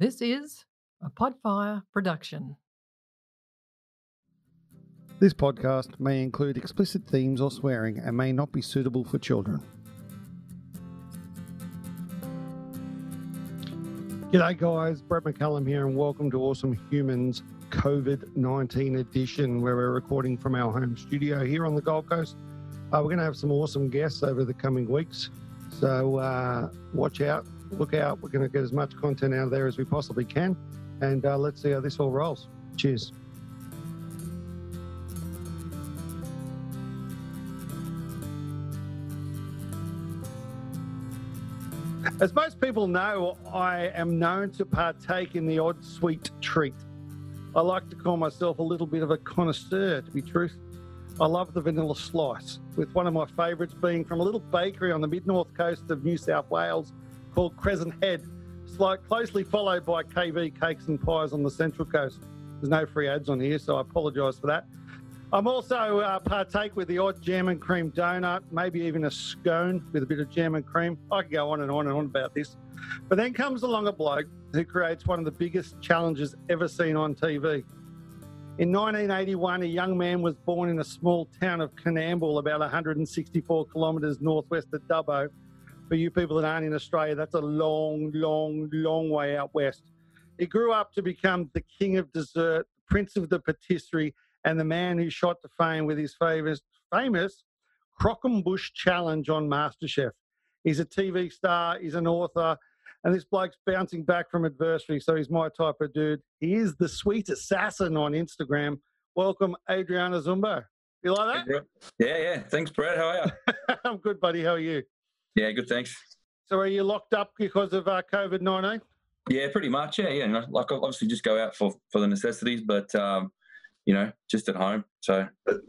This is a Podfire production. This podcast may include explicit themes or swearing and may not be suitable for children. G'day, guys. Brett McCallum here, and welcome to Awesome Humans COVID 19 edition, where we're recording from our home studio here on the Gold Coast. Uh, we're going to have some awesome guests over the coming weeks. So uh, watch out, look out. We're going to get as much content out of there as we possibly can. And uh, let's see how this all rolls. Cheers. As most people know, I am known to partake in the odd sweet treat. I like to call myself a little bit of a connoisseur, to be truthful. I love the vanilla slice, with one of my favourites being from a little bakery on the mid north coast of New South Wales called Crescent Head. Closely followed by KV Cakes and Pies on the Central Coast. There's no free ads on here, so I apologise for that. I'm also uh, partake with the odd jam and cream donut, maybe even a scone with a bit of jam and cream. I could go on and on and on about this. But then comes along a bloke who creates one of the biggest challenges ever seen on TV. In 1981, a young man was born in a small town of Coonamble, about 164 kilometres northwest of Dubbo. For you people that aren't in Australia, that's a long, long, long way out west. He grew up to become the king of dessert, prince of the patisserie, and the man who shot to fame with his famous, famous Croquembouche challenge on MasterChef. He's a TV star, he's an author, and this bloke's bouncing back from adversity, so he's my type of dude. He is the sweet assassin on Instagram. Welcome, Adriano Zumbo. You like that? Yeah, yeah. Thanks, Brad. How are you? I'm good, buddy. How are you? Yeah, good. Thanks. So, are you locked up because of uh, COVID 19? Yeah, pretty much. Yeah, yeah. Like, obviously, just go out for for the necessities, but um, you know, just at home. So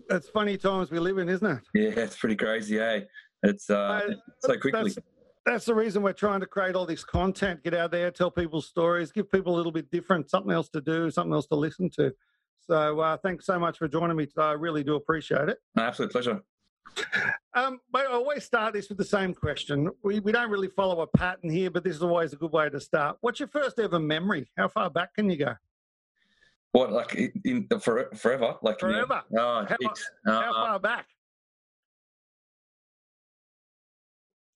it's funny times we live in, isn't it? Yeah, it's pretty crazy. Eh? It's uh, uh so quickly. That's, that's the reason we're trying to create all this content, get out there, tell people stories, give people a little bit different, something else to do, something else to listen to. So uh, thanks so much for joining me today. I really do appreciate it. absolute pleasure. Um, I always start this with the same question. We, we don't really follow a pattern here, but this is always a good way to start. What's your first ever memory? How far back can you go? What, like in, in for, forever? Like forever? Know? oh, how, uh, how far back?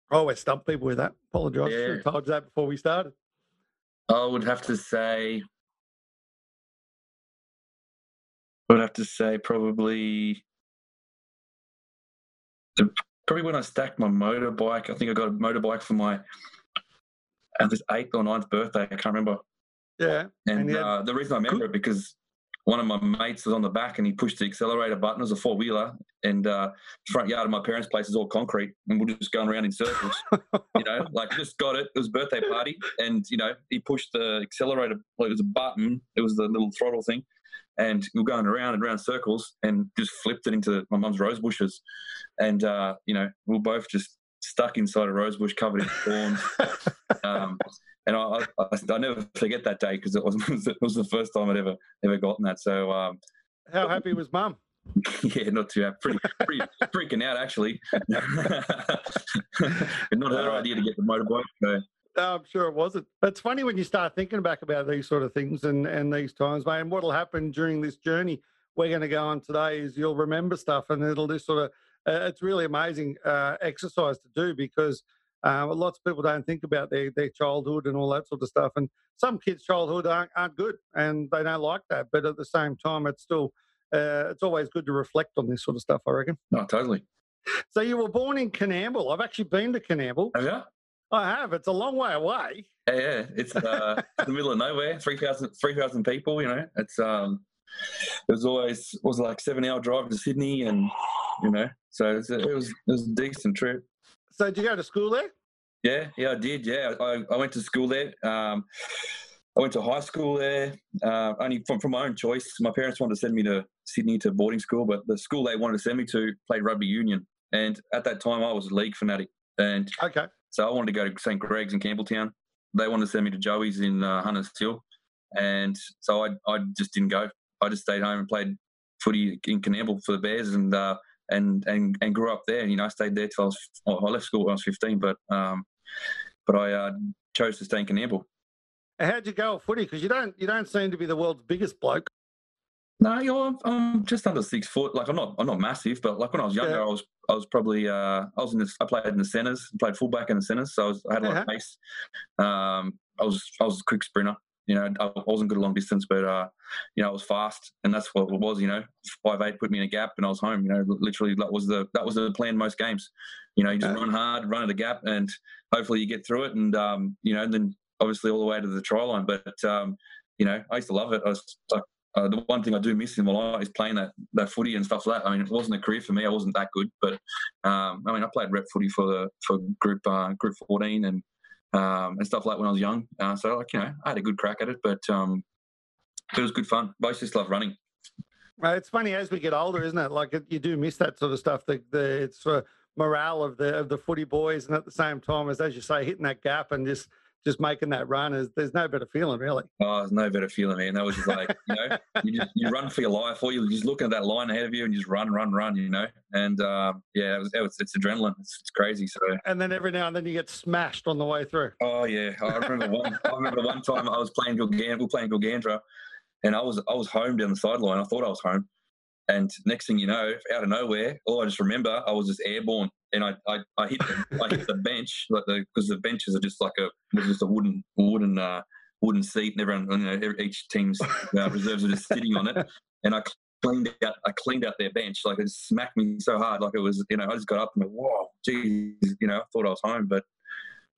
I always stump people with that. Apologise. Yeah. Have told you that before we started. I would have to say, I would have to say probably, probably when I stacked my motorbike. I think I got a motorbike for my at this eighth or ninth birthday. I can't remember. Yeah. And, and uh, the reason I remember it because one of my mates was on the back and he pushed the accelerator button. It was a four wheeler, and uh, front yard of my parents' place is all concrete, and we're just going around in circles. you know, like just got it. It was a birthday party, and you know he pushed the accelerator. Like it was a button. It was the little throttle thing, and we are going around and around circles, and just flipped it into my mum's rose bushes, and uh, you know we are both just stuck inside a rose bush covered in thorns. um, and I, I, I, never forget that day because it was it was the first time I'd ever ever gotten that. So, um, how happy was Mum? yeah, not too happy. Pretty, pretty freaking out actually. not her idea to get the motorbike. So. I'm sure it wasn't. It's funny when you start thinking back about these sort of things and, and these times, mate. And what'll happen during this journey we're going to go on today is you'll remember stuff and it'll just sort of, uh, it's really amazing uh, exercise to do because uh, lots of people don't think about their, their childhood and all that sort of stuff. And some kids' childhood aren't, aren't good and they don't like that. But at the same time, it's still, uh, it's always good to reflect on this sort of stuff, I reckon. No, totally. So you were born in Coonamble. I've actually been to Coonamble. Have you? I have. It's a long way away. Yeah, yeah. It's uh, in the middle of nowhere. 3,000 3, people. You know, it's um, it was always it was like seven hour drive to Sydney, and you know, so it was it was, it was a decent trip. So did you go to school there? Yeah, yeah, I did. Yeah, I, I went to school there. Um, I went to high school there, uh, only from, from my own choice. My parents wanted to send me to Sydney to boarding school, but the school they wanted to send me to played rugby union. And at that time, I was a league fanatic. And okay. So I wanted to go to St. Greg's in Campbelltown. They wanted to send me to Joey's in uh, Hunters Hill. And so I, I just didn't go. I just stayed home and played footy in Coonamble for the Bears. And uh, and and and grew up there. You know, I stayed there till I was. Well, I left school when I was fifteen, but um, but I uh, chose to stay in Coonamble. how'd you go at footy? Because you don't you don't seem to be the world's biggest bloke. No, you know, I'm, I'm just under six foot. Like I'm not, I'm not massive, but like when I was younger, Yeah. I was, I was probably, uh, I was in this, I played in the centres, played fullback in the centres, so I, was, I had a lot of pace. Um, I was, I was a quick sprinter. You know, I wasn't good at long distance, but uh, you know, I was fast, and that's what it was. You know, five eight put me in a gap, and I was home. You know, literally that was the that was the plan most games. You know, you just Yeah. run hard, run at a gap, and hopefully you get through it, and um, you know, and then obviously all the way to the try line. But um, you know, I used to love it. I was like uh, the one thing I do miss in my life is playing that, that footy and stuff like that. I mean, it wasn't a career for me. I wasn't that good, but um, I mean, I played rep footy for the for group uh, group 14 and um, and stuff like that when I was young. Uh, so like you know, I had a good crack at it, but um, it was good fun. I used to just love running. It's funny as we get older, isn't it? Like you do miss that sort of stuff. The, the it's for morale of the of the footy boys, and at the same time as as you say, hitting that gap and just just making that run is there's no better feeling really. Oh, there's no better feeling, man. That was just like you know, you just you run for your life, or you just looking at that line ahead of you and you just run, run, run. You know, and uh, yeah, it was, it was it's adrenaline. It's, it's crazy. So And then every now and then you get smashed on the way through. Oh yeah, I remember one. I remember one time I was playing Gilgandra, we were playing Gilgandra, and I was I was home down the sideline. I thought I was home, and next thing you know, out of nowhere, all I just remember I was just airborne, and I I, I hit the, I hit the bench like the because the benches are just like a was just a wooden wooden uh, wooden seat, and everyone you know each team's uh, reserves are just sitting on it, and I cleaned out I cleaned out their bench like it smacked me so hard like it was you know I just got up and went, whoa, geez, you know I thought I was home, but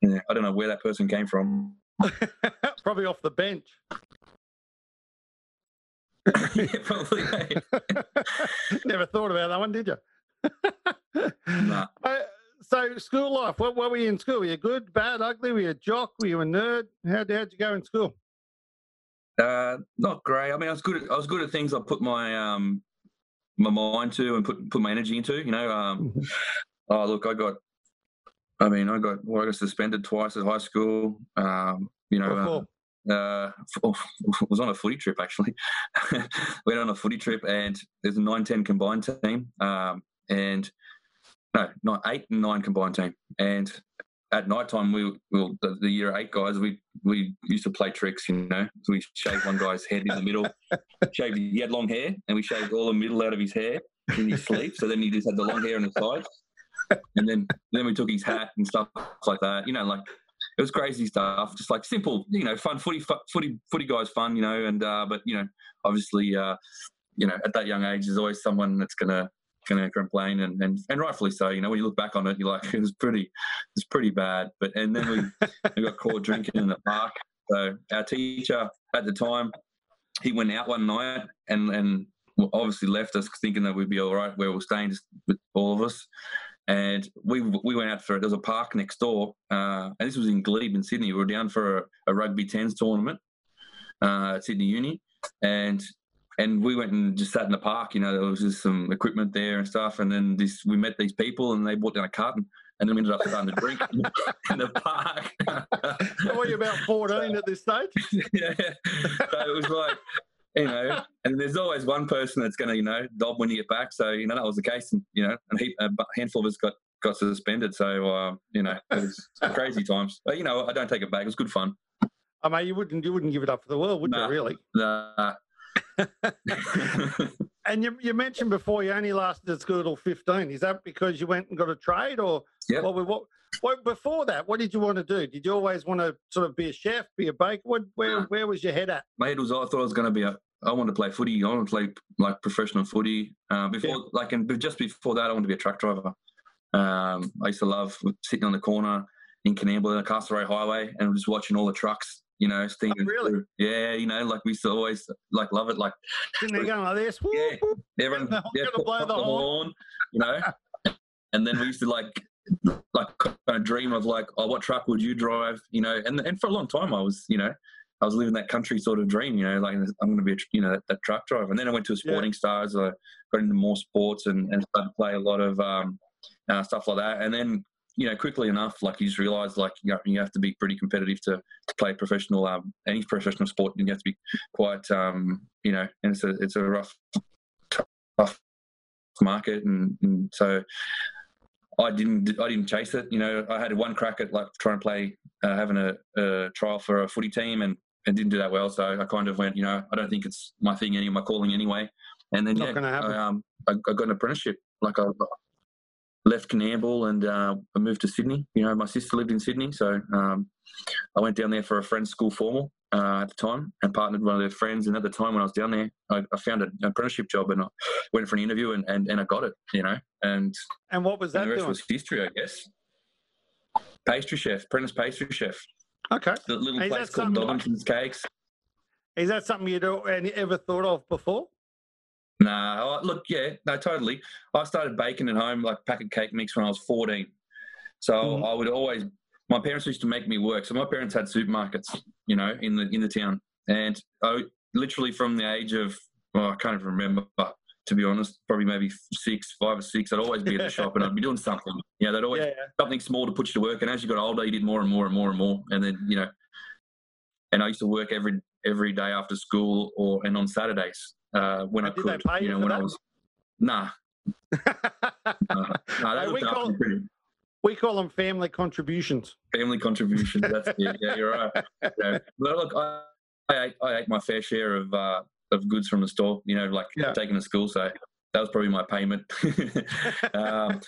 yeah, I don't know where that person came from. Probably off the bench. yeah, probably. Never thought about that one, did you? Nah. So school life, what, what were you in school? Were you good, bad, ugly? Were you a jock? Were you a nerd? How how'd you go in school? Uh, not great. I mean, I was good. At, I was good at things I put my um my mind to and put put my energy into. You know. Um, oh, look, I got. I mean, I got. Well, I got suspended twice at high school. Um, you know. What uh, was on a footy trip actually. Went on a footy trip, and there's a 9-10 combined team, um, and no, not eight and nine combined team. And at night time, we, well, the, the year eight guys, we we used to play tricks. You know, so we shaved one guy's head in the middle. shaved, he had long hair, and we shaved all the middle out of his hair in his sleep. So then he just had the long hair on the sides. And then then we took his hat and stuff like that. You know, like it was crazy stuff, just like simple, you know, fun footy, footy, footy guys, fun, you know, and uh, but you know, obviously, uh, you know, at that young age, there's always someone that's gonna gonna complain, and and, and rightfully so. You know, when you look back on it, you're like, it was pretty, it's pretty bad. But and then we we got caught drinking in the park. So our teacher at the time, he went out one night and and obviously left us thinking that we'd be all right where we we're staying just with all of us and we we went out for there was a park next door, uh, and this was in Glebe in Sydney. We were down for a, a rugby tens tournament uh, at Sydney Uni, and and we went and just sat in the park. You know, there was just some equipment there and stuff, and then this we met these people, and they brought down a carton, and then we ended up starting to drink in the park. What were you about 14 at this stage? yeah. So it was like, you know, and there's always one person that's going to, you know, dob when you get back. So, you know, that was the case. And, you know, and he, a handful of us got, got suspended. So, uh, you know, it was crazy times. But, you know, I don't take it back. It was good fun. I mean, you wouldn't you wouldn't give it up for the world, would Nah. you? Really? Uh, And you, you mentioned before you only lasted at school till 15. Is that because you went and got a trade, or Yep. what, what, what? Before that, what did you want to do? Did you always want to sort of be a chef, be a baker? What, where Nah. where was your head at? my head was, I thought I was going to be a, I wanted to play footy. I wanted to play like professional footy. Uh, before, Yeah. like, and just before that, I wanted to be a truck driver. Um, I used to love sitting on the corner in Canberra, Castlereagh Highway, and just watching all the trucks, you know, steaming really? through. Yeah, you know, like we used to always like love it. Like Sitting there going like this. whoop, Yeah. whoop. everyone, Gonna yeah, put- blow put the horn. you know. and then we used to like, like kind of dream of like, oh, what truck would you drive, you know? And and for a long time, I was, you know, I was living that country sort of dream, you know, like I'm going to be, a, you know, that, that truck driver. And then I went to a Yeah. Sporting Stars. I got into more sports and, and started to play a lot of um, uh, stuff like that. And then, you know, quickly enough, like you just realize, like you, know, you have to be pretty competitive to, to play professional, um, any professional sport. You have to be quite, um, you know, and it's a it's a rough, tough market, and, and so I didn't I didn't chase it. You know, I had one crack at like trying to play, uh, having a, a trial for a footy team, and and didn't do that well. So I kind of went, you know, I don't think it's my thing any, of my calling anyway. And then Not yeah. I, um, I, I got an apprenticeship. Like I left Coonamble and uh, I moved to Sydney. You know, my sister lived in Sydney, so um, I went down there for a friend's school formal uh, at the time and partnered with one of their friends. And at the time when I was down there, I, I found an apprenticeship job and I went for an interview and, and, and I got it. You know, and, And what was and that the rest doing? was history, I guess. Pastry chef, apprentice pastry chef. Okay. The little Is place called something like- Cakes. Is that something you'd ever thought of before? Nah, I- look, yeah, no, totally. I started baking at home, like packet cake mix, when I was 14. So Mhm. I would always, my parents used to make me work. So my parents had supermarkets, you know, in the in the town, and I literally from the age of, well, I can't even remember, to be honest, probably maybe six, five or six. I'd always be at the shop and I'd be doing something. You know, they'd always Yeah, yeah. something small to put you to work. And as you got older, you did more and more and more and more. And then, you know, and I used to work every every day after school or and on Saturdays uh, when I And did could. you know, when I was nah, nah, we call- after me pretty we call them family contributions. family contributions. That's it. Yeah, you're right. Yeah. But look, I, I ate I ate my fair share of uh, of goods from the store. You know, like Yeah. taking to school. So that was probably my payment. um,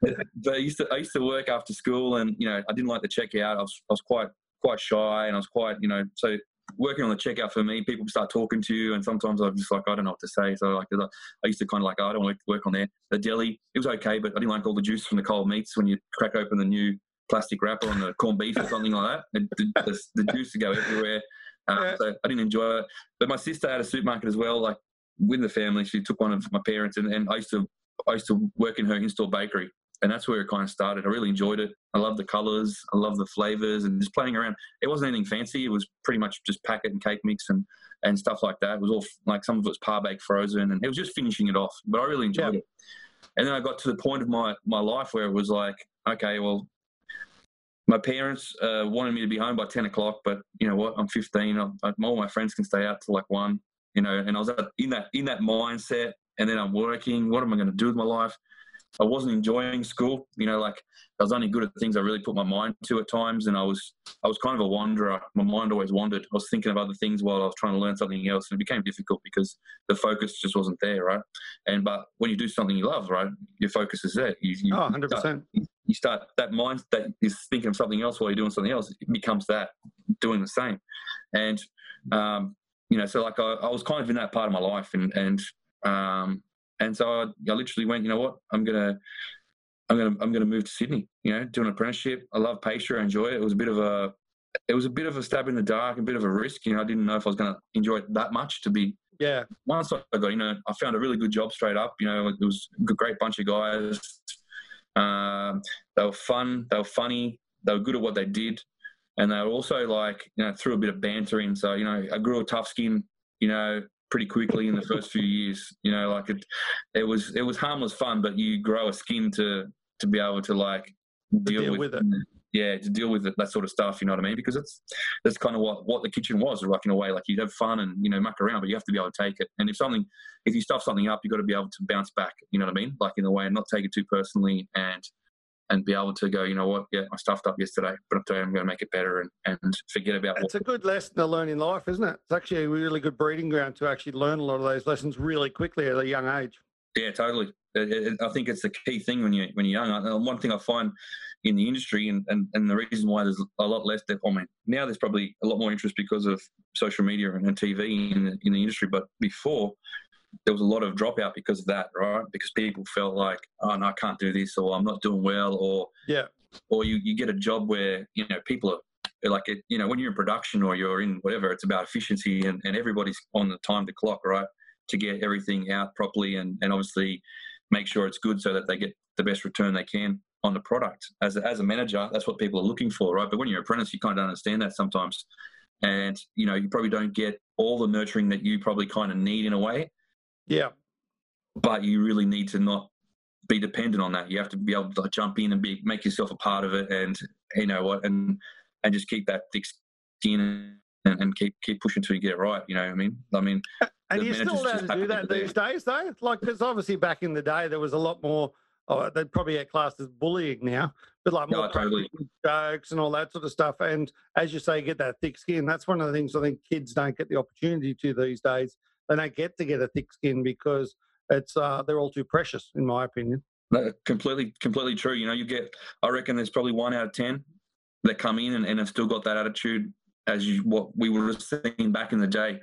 but I used to I used to work after school, and you know I didn't like the checkout. I was I was quite quite shy, and I was quite you know so working on the checkout for me, people start talking to you, and sometimes I'm just like I don't know what to say. So like I used to kind of like oh, I don't want to work on there. The deli it was okay, but I didn't like all the juice from the cold meats when you crack open the new plastic wrapper on the corned beef or something like that. The, the, the, juice to go everywhere. Um, Yeah. So I didn't enjoy it. But my sister had a supermarket as well, like with the family. She took one of my parents, and, and I used to I used to work in her in-store bakery, and that's where it kind of started. I really enjoyed it. I love the colours, I love the flavours, and just playing around. It wasn't anything fancy. It was pretty much just packet and cake mix and and stuff like that. It was all like some of it was par baked frozen, and it was just finishing it off. But I really enjoyed Yeah. it. And then I got to the point of my my life where it was like, okay, well, my parents uh, wanted me to be home by 10 o'clock, but you know what? I'm 15. I, all my friends can stay out till like one, you know, and I was in that, in that mindset and then I'm working. What am I going to do with my life? I wasn't enjoying school, you know, like I was only good at things I really put my mind to at times. And I was, I was kind of a wanderer. My mind always wandered. I was thinking of other things while I was trying to learn something else. And it became difficult because the focus just wasn't there. Right. And, but when you do something you love, right, your focus is there. You, you, Oh, 100%. you start that mind that is thinking of something else while you're doing something else it becomes that doing the same and um, you know so like I, I was kind of in that part of my life and and um, and so I, I literally went you know what i'm gonna i'm gonna i'm gonna move to sydney you know do an apprenticeship i love pastry i enjoy it it was a bit of a it was a bit of a stab in the dark a bit of a risk you know i didn't know if i was going to enjoy it that much to be Yeah. once I got, you know, I found a really good job straight up. You know, it was a great bunch of guys. Um, they were fun. They were funny. They were good at what they did, and they were also like, you know, threw a bit of banter in. So, you know, I grew a tough skin. You know, pretty quickly in the first few years. You know, like it, it was it was harmless fun, but you grow a skin to to be able to like deal, deal with, with it. Yeah, to deal with it, that sort of stuff. You know what I mean? Because it's that's kind of what what the kitchen was, like in a way. Like you'd have fun and you know muck around, but you have to be able to take it. And if something, if you stuff something up, you have got to be able to bounce back. You know what I mean? Like in a way, and not take it too personally, and and be able to go, you know what? Yeah, I stuffed up yesterday, but today I'm going to make it better, and and forget about what It's a good lesson to learn in life, isn't it? It's actually a really good breeding ground to actually learn a lot of those lessons really quickly at a young age. Yeah, totally. I think it's the key thing when you when you're young. And one thing I find in the industry, and, and, and the reason why there's a lot less. I mean, now there's probably a lot more interest because of social media and, and TV in the, in the industry. But before, there was a lot of dropout because of that, right? Because people felt like, oh no, I can't do this, or I'm not doing well, or Yeah. or you, you get a job where you know people are like it, you know when you're in production or you're in whatever, it's about efficiency and, and everybody's on the time to clock, right? To get everything out properly and, and obviously make sure it's good so that they get the best return they can on the product. As a, as a manager, that's what people are looking for, right? But when you're an apprentice, you kind of understand that sometimes, and you know you probably don't get all the nurturing that you probably kind of need in a way Yeah. but you really need to not be dependent on that. You have to be able to jump in and be make yourself a part of it, and you know what, and and just keep that thick skin and, and keep keep pushing until you get it right. You know what I mean? I mean, And you're still allowed to do that these days, though? Like, because obviously back in the day, there was a lot more oh, they'd probably get classed as bullying now, but like more No, totally. jokes and all that sort of stuff. And as you say, get that thick skin. That's one of the things I think kids don't get the opportunity to these days. They don't get to get a thick skin because it's uh, they're all too precious, in my opinion. No, completely, completely true. You know, you get. I reckon there's probably one out of ten that come in and, and have still got that attitude as you what we would have seen back in the day.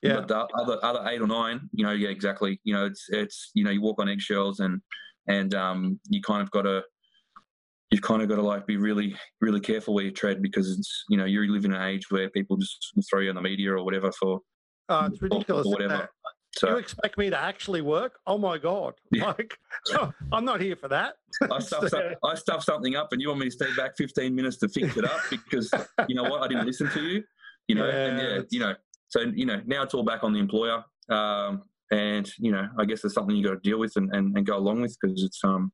Yeah. But the other other eight or nine, you know, yeah, exactly. You know, it's it's you know, you walk on eggshells and and um, you kind of got to you've kind of got to like be really really careful where you tread because it's you know you live in an age where people just throw you on the media or whatever for Oh, it's ridiculous. or whatever. So you expect me to actually work? Oh my god! Yeah. Like, I'm not here for that. I stuff, some- I stuff something up, and you want me to stay back 15 minutes to fix it up because you know what? I didn't listen to you. You know, and Yeah, yeah, you know. So you know, now it's all back on the employer, um, and you know, I guess there's something you got to deal with and, and, and go along with because it's um,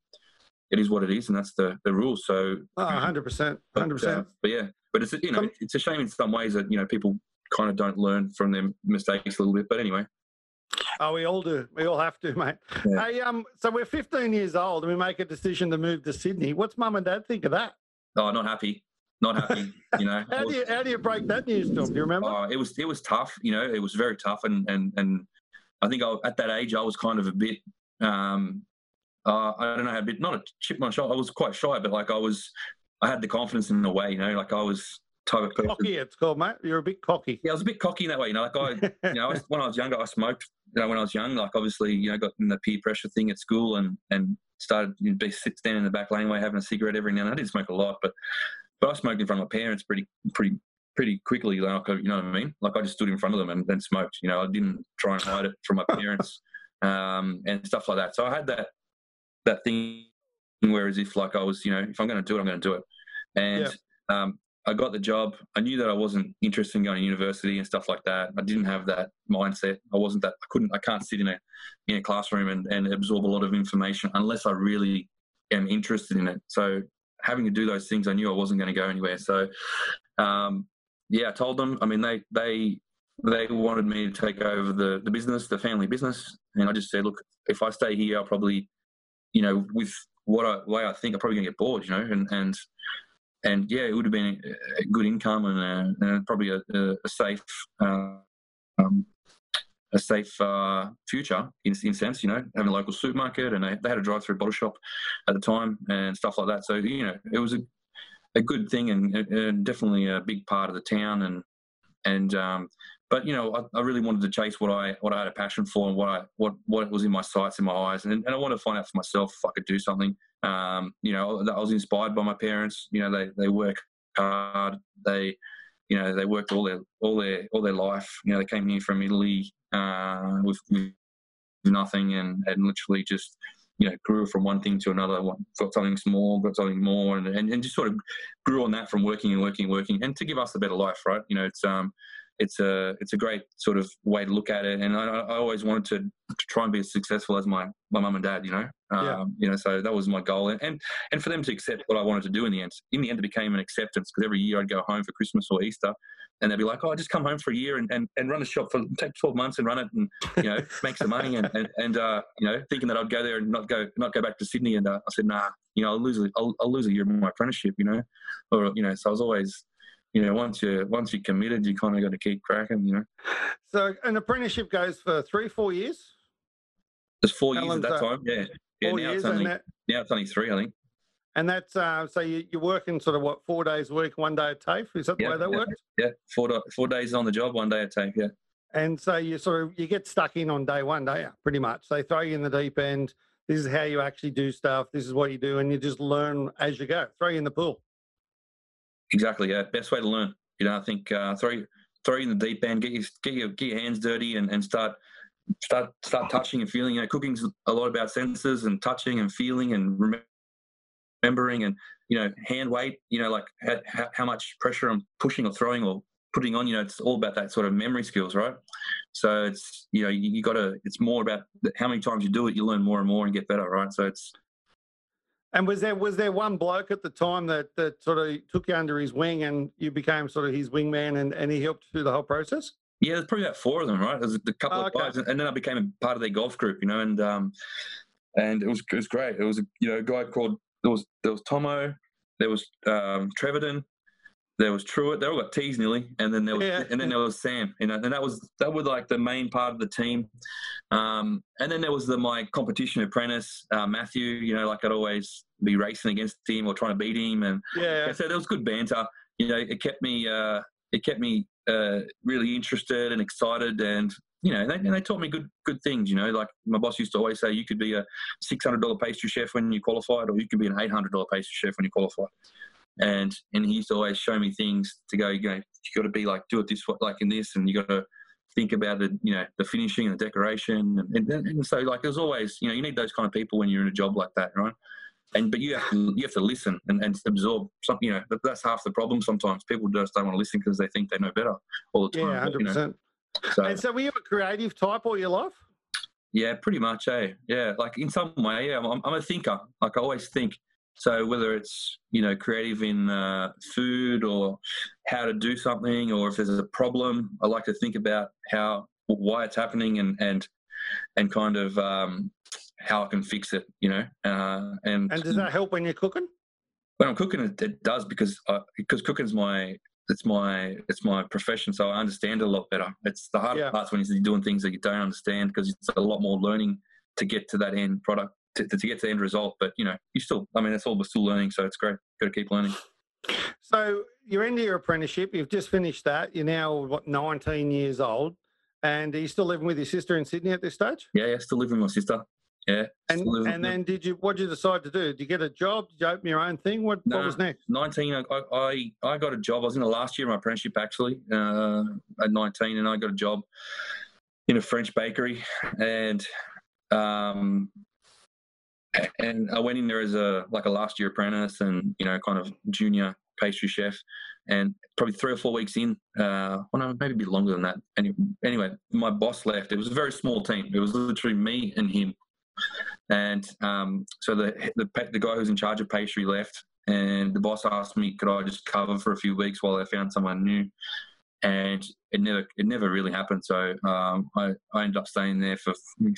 it is what it is, and that's the the rule. So, Oh, 100 percent, 100 uh, percent. but yeah, but it's you know, it's a shame in some ways that you know people kind of don't learn from their mistakes a little bit. But anyway, Oh, we all do. We all have to, mate. Yeah. Hey, um, so we're 15 years old and we make a decision to move to Sydney. What's mum and dad think of that? oh, not happy, not happy. You know, How do you how do you break that news to them? Do you remember? Oh, it was it was tough. You know, it was very tough, and and and I think I, at that age I was kind of a bit. Um, uh, I don't know how a bit not a chip on my shoulder. I was quite shy, but like I was, I had the confidence in a way. You know, like I was type of person. cocky, it's called, mate. You're a bit cocky. Yeah, I was a bit cocky in that way. You know, like I, you know, I was, when I was younger, I smoked. You know, when I was young, like obviously, you know, got in the peer pressure thing at school and and started you know, be standing in the back laneway having a cigarette every now and then. I didn't smoke a lot, but but I smoked in front of my parents pretty pretty pretty quickly. Like you know what I mean? Like I just stood in front of them and then smoked. You know, I didn't try and hide it from my parents um, and stuff like that. So I had that that thing where as if like I was, you know, if I'm going to do it, I'm going to do it. And um, I got the job. I knew that I wasn't interested in going to university and stuff like that. I didn't have that mindset. I wasn't that. I couldn't. I can't sit in a in a classroom and, and absorb a lot of information unless I really am interested in it. So having to do those things, I knew I wasn't going to go anywhere. So um, yeah, I told them. I mean, they they they wanted me to take over the the business, the family business, and I just said, look, if I stay here, I'll probably, you know, with what I way I think, I'm probably going to get bored, you know, and and and yeah, it would have been a, a good income and, uh and probably a, a, a safe. Uh, um, a safe uh, future in, in sense, you know, having a local supermarket and they, they had a drive-through bottle shop at the time and stuff like that. So you know, it was a, a good thing and, and definitely a big part of the town and and um, but you know, I, I really wanted to chase what I what I had a passion for and what I what what was in my sights in my eyes and, and I wanted to find out for myself if I could do something. Um, you know, I was inspired by my parents. You know, they they work hard. They you know they worked all their all their all their life. You know, they came here from Italy uh, with, with nothing and, and literally just you know grew from one thing to another. One- Got something small, got something more, and, and, and just sort of grew on that from working and working and working, and to give us a better life, right? You know, it's um it's a it's a great sort of way to look at it, and I, I always wanted to, to try and be as successful as my my mum and dad. You know, um, Yeah. you know, so that was my goal, and, and and for them to accept what I wanted to do in the end. In the end, it became an acceptance because every year I'd go home for Christmas or Easter, and they'd be like, "Oh, I just come home for a year and, and, and run a shop for take twelve months and run it and you know make some money and and, and uh, you know thinking that I'd go there and not go not go back to Sydney." And uh, I said, "Nah, you know, I'll lose a, I'll, I'll lose a year of my apprenticeship, you know, or you know." So I was always, you know, once you once you're committed, you kind of got to keep cracking, you know. So an apprenticeship goes for three, four years. There's four How years at that that? time, yeah. Yeah, Four now years, it's only that, now it's only three, I think. and that's uh, so you, you're working sort of what four days a week, one day at TAFE. Is that the Yeah, way that yeah. works? Yeah, four four days on the job, one day at TAFE. Yeah. And so you sort of you get stuck in on day one, day pretty much. They throw you in the deep end. This is how you actually do stuff. This is what you do, and you just learn as you go. Throw you in the pool. Exactly. Yeah. Best way to learn. You know, I think uh, throw throw in the deep end, get your get your get your hands dirty, and, and start start start touching and feeling. You know, cooking's a lot about senses and touching and feeling and remembering and you know hand weight. You know, like how, how much pressure I'm pushing or throwing or putting on. You know, it's all about that sort of memory skills, right? So it's you know you, you got to. It's more about how many times you do it. You learn more and more and get better, right? So it's And was there was there one bloke at the time that that sort of took you under his wing, and you became sort of his wingman, and, and he helped through the whole process? Yeah, there's probably about four of them, right? There's a couple Oh, of okay. guys, and then I became a part of their golf group, you know, and um, and it was it was great. It was a you know a guy called there was there was Tomo, there was um, Treverton, there was Truett. They all got T's nearly, and then there was Yeah. and then there was Sam. You know, and that was that was like the main part of the team. Um, and then there was the my competition apprentice uh, Matthew. You know, like I'd always be racing against him or trying to beat him, and Yeah. so there was good banter. You know, it kept me uh, it kept me uh, really interested and excited, and you know, they, and they taught me good good things. You know, like my boss used to always say, you could be a six hundred dollar pastry chef when you qualified, or you could be an eight hundred dollar pastry chef when you qualified. And and he used to always show me things to go. You go, you got to be like do it this way, like in this, and you got to think about the you know the finishing and the decoration, and, and, and so like there's always you know you need those kind of people when you're in a job like that, right? and but you have to you have to listen and, and absorb something. You know that, that's half the problem. Sometimes people just don't want to listen because they think they know better all the time. Yeah, but, you hundred know, percent. so And so, were you a creative type all your life? yeah, pretty much. Eh? Yeah, like in some way, yeah. I'm, I'm a thinker. Like I always think. So whether it's you know creative in uh, food or how to do something, or if there's a problem, I like to think about how why it's happening and and and kind of um, how I can fix it. You know, uh, and And does that help when you're cooking? when I'm cooking, it, it does because I, because cooking's my it's my it's my profession, so I understand it a lot better. It's the hard Yeah. parts when you're doing things that you don't understand because it's a lot more learning to get to that end product to, to get to the end result. But you know, you still, I mean, it's all we're still learning, so it's great. Got to keep learning. So you're into your apprenticeship. You've just finished that. You're now what 19 years old, and are you still living with your sister in Sydney at this stage? Yeah, yeah, still living with my sister. Yeah, And and then did you? What did you decide to do? Did you get a job? Did you open your own thing? What What was next? 19, I, I, I got a job. I was in the last year of my apprenticeship actually uh, at 19, and I got a job in a French bakery, and um, and I went in there as a like a last year apprentice, and you know, kind of junior pastry chef, and probably three or four weeks in, uh, well, no, maybe a bit longer than that. Any, anyway, my boss left. It was a very small team. It was literally me and him. And um, so the, the the guy who's in charge of pastry left, and the boss asked me, could I just cover for a few weeks while I found someone new? And it never it never really happened. So um, I I ended up staying there for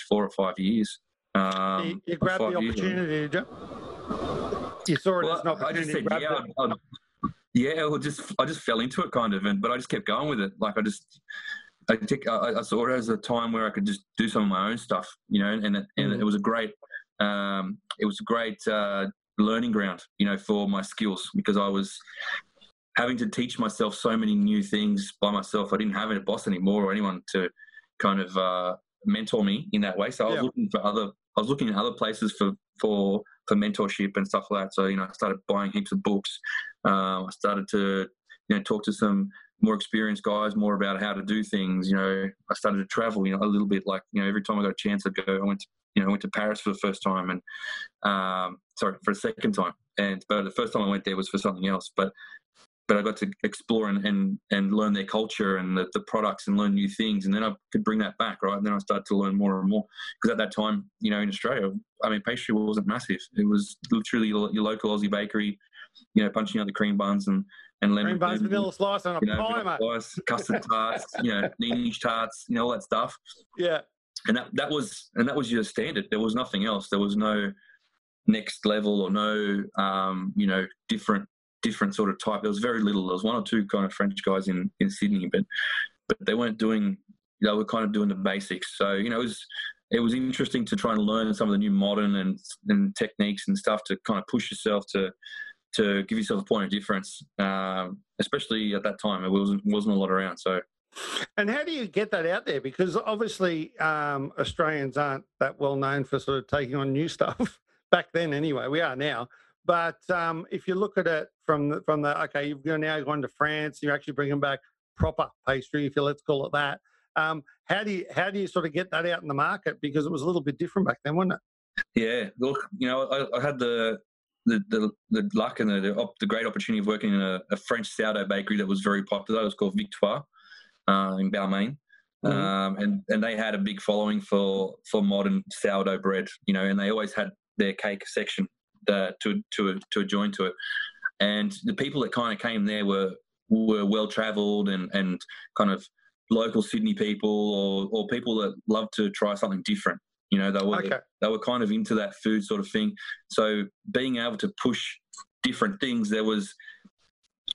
four or five years. Um, you, you grabbed the opportunity, did you? You saw it as an Well, I opportunity. just said yeah. I'd, I'd, yeah, well, just I just fell into it kind of, and but I just kept going with it. Like I just I, take, I, I saw it as a time where I could just do some of my own stuff, you know, and it, and it was a great um, it was a great uh, learning ground, you know, for my skills because I was having to teach myself so many new things by myself. I didn't have a boss anymore or anyone to kind of uh, mentor me in that way. So I was Yeah. looking for other. I was looking at other places for for for mentorship and stuff like that. So you know, I started buying heaps of books. Um, I started to you know talk to some more experienced guys more about how to do things. You know, I started to travel. You know, a little bit like you know every time I got a chance, I'd go. I went to you know I went to Paris for the first time and um, sorry for the second time. And but the first time I went there was for something else. But but I got to explore and and, and learn their culture and the, the products and learn new things. And then I could bring that back, right? And then I started to learn more and more because at that time, you know, in Australia, I mean, pastry wasn't massive. It was literally your, your local Aussie bakery, you know, punching out the cream buns and and lemon Cream buns, vanilla slice, and a you know, pie, vanilla slice, custard tarts, you know, niche tarts, you know, all that stuff Yeah. and that that was and that was your standard. There was nothing else. There was no next level or no um, you know different different sort of type. There was very little. There was one or two kind of French guys in in Sydney, but but they weren't doing. They were kind of doing the basics. So you know it was. It was interesting to try and learn some of the new modern and, and techniques and stuff to kind of push yourself to to give yourself a point of difference, um, especially at that time. It wasn't wasn't a lot around. So And how do you get that out there? Because obviously um, Australians aren't that well known for sort of taking on new stuff back then. Anyway, we are now. But um, if you look at it from the, from the okay, you've now gone to France. You're actually bringing back proper pastry, if you let's call it that. Um, how do you how do you sort of get that out in the market? Because it was a little bit different back then, wasn't it? Yeah, look, you know, I, I had the the, the the luck and the the, the great opportunity of working in a, a French sourdough bakery that was very popular. It was called Victoire uh, in Balmain, Mhm. um, and and they had a big following for for modern sourdough bread. You know, and they always had their cake section uh, to to to join to it. And the people that kind of came there were were well travelled and and kind of local Sydney people or or people that love to try something different You know, they were Okay. they were kind of into that food sort of thing. So being able to push different things, there was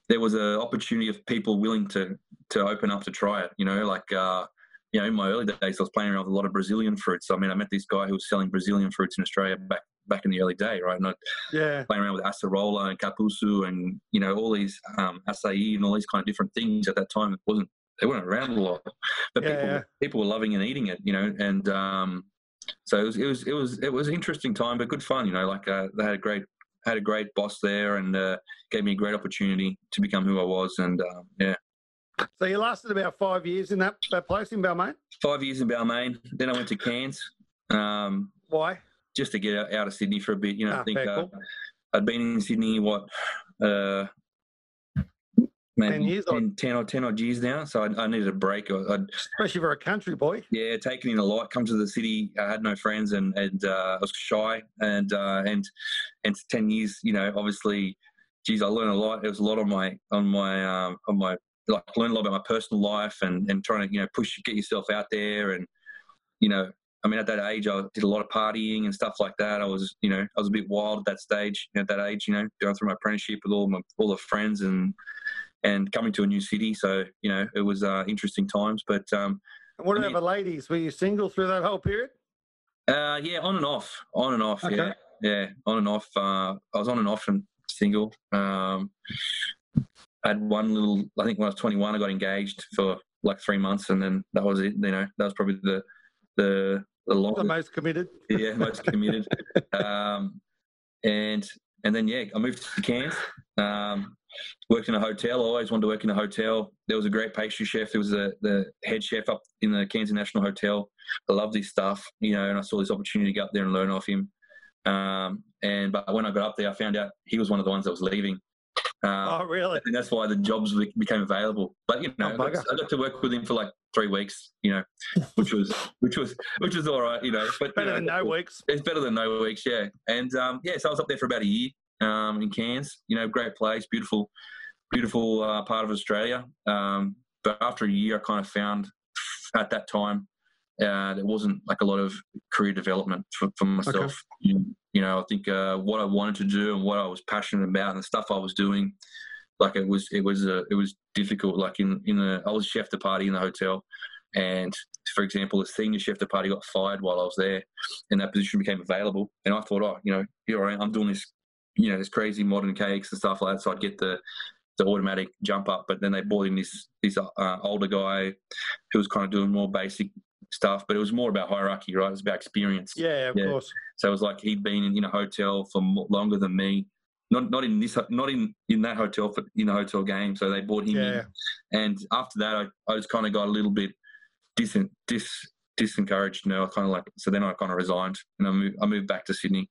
there was an opportunity of people willing to to open up to try it. You know, like uh, you know, in my early days, I was playing around with a lot of Brazilian fruits. I mean, I met this guy who was selling Brazilian fruits in Australia back back in the early day, right? I Yeah. playing around with acerola and cupuaçu and you know all these um, acai and all these kind of different things at that time. It wasn't they weren't around a lot, but Yeah, people yeah. people were loving and eating it, you know. And um, so it was it was it was it was an interesting time, but good fun, you know. Like uh, they had a great had a great boss there and uh, gave me a great opportunity to become who I was. And um, yeah, So you lasted about five years in that, that place in Balmain. five years in Balmain. Then I went to Cairns. Um, Why? Just to get out, out of Sydney for a bit. You know, Ah, I think uh, cool. I'd been in Sydney what uh, maybe 10 years or- 10, 10 or ten odd years now. So I, I needed a break. I- I'd Especially for a country boy. yeah taking in a lot. Come to the city, I had no friends and and uh, I was shy and uh, and and ten years. You know, obviously, geez, I learned a lot. It was a lot on my on my um, on my like learn a lot about my personal life and and trying to you know push get yourself out there and you know I mean, at that age, I did a lot of partying and stuff like that. I was, you know, I was a bit wild at that stage. At that age, you know, going through my apprenticeship with all my all the friends and and coming to a new city. So, you know, it was uh, interesting times. But um, And what I about mean- the ladies? Were you single through that whole period? uh, yeah, on and off, on and off. Okay. Yeah, yeah, on and off. Uh, I was on and off and single. Um, I had one little. I think when I was 21, I got engaged for like three months, and then that was it. You know, that was probably the the the The most committed. yeah, most committed. um, and and then yeah, I moved to Cairns. Um, worked in a hotel. I always wanted to work in a hotel. There was a great pastry chef. There was a, the head chef up in the Cairns National Hotel. I love this stuff, you know, and I saw this opportunity to go up there and learn off him. Um, and but when I got up there, I found out he was one of the ones that was leaving. Um, Oh, really? and that's why the jobs became available. But you know, Oh, I, got. I got to work with him for like three weeks. You know, which was which was which was all right. You know, but you Better know, than no weeks. it's better than no weeks, yeah. And um, yeah, so I was up there for about a year um, in Cairns. You know, great place, beautiful, beautiful uh, part of Australia. Um, but after a year, I kind of found at that time uh, there wasn't like a lot of career development for, for myself. You, you know, I think uh, what I wanted to do and what I was passionate about and the stuff I was doing, like it was, it was, uh, it was difficult. Like in in the, I was chef de partie in the hotel, and for example, the senior chef de partie got fired while I was there, and that position became available. And I thought, oh, you know, here I am, I'm doing this, you know, this crazy modern cakes and stuff like that. So I'd get the the automatic jump up, but then they brought in this this uh, older guy who was kind of doing more basic stuff, but it was more about hierarchy, right? It was about experience. Yeah, of Yeah. course. So it was like he'd been in, in a hotel for longer than me. Not not in this not in in that hotel for in the hotel game. So they brought him Yeah. in, and after that, I, I just kind of got a little bit dis dis disencouraged. You know, I kind of like so then I kind of resigned and I moved I moved back to Sydney.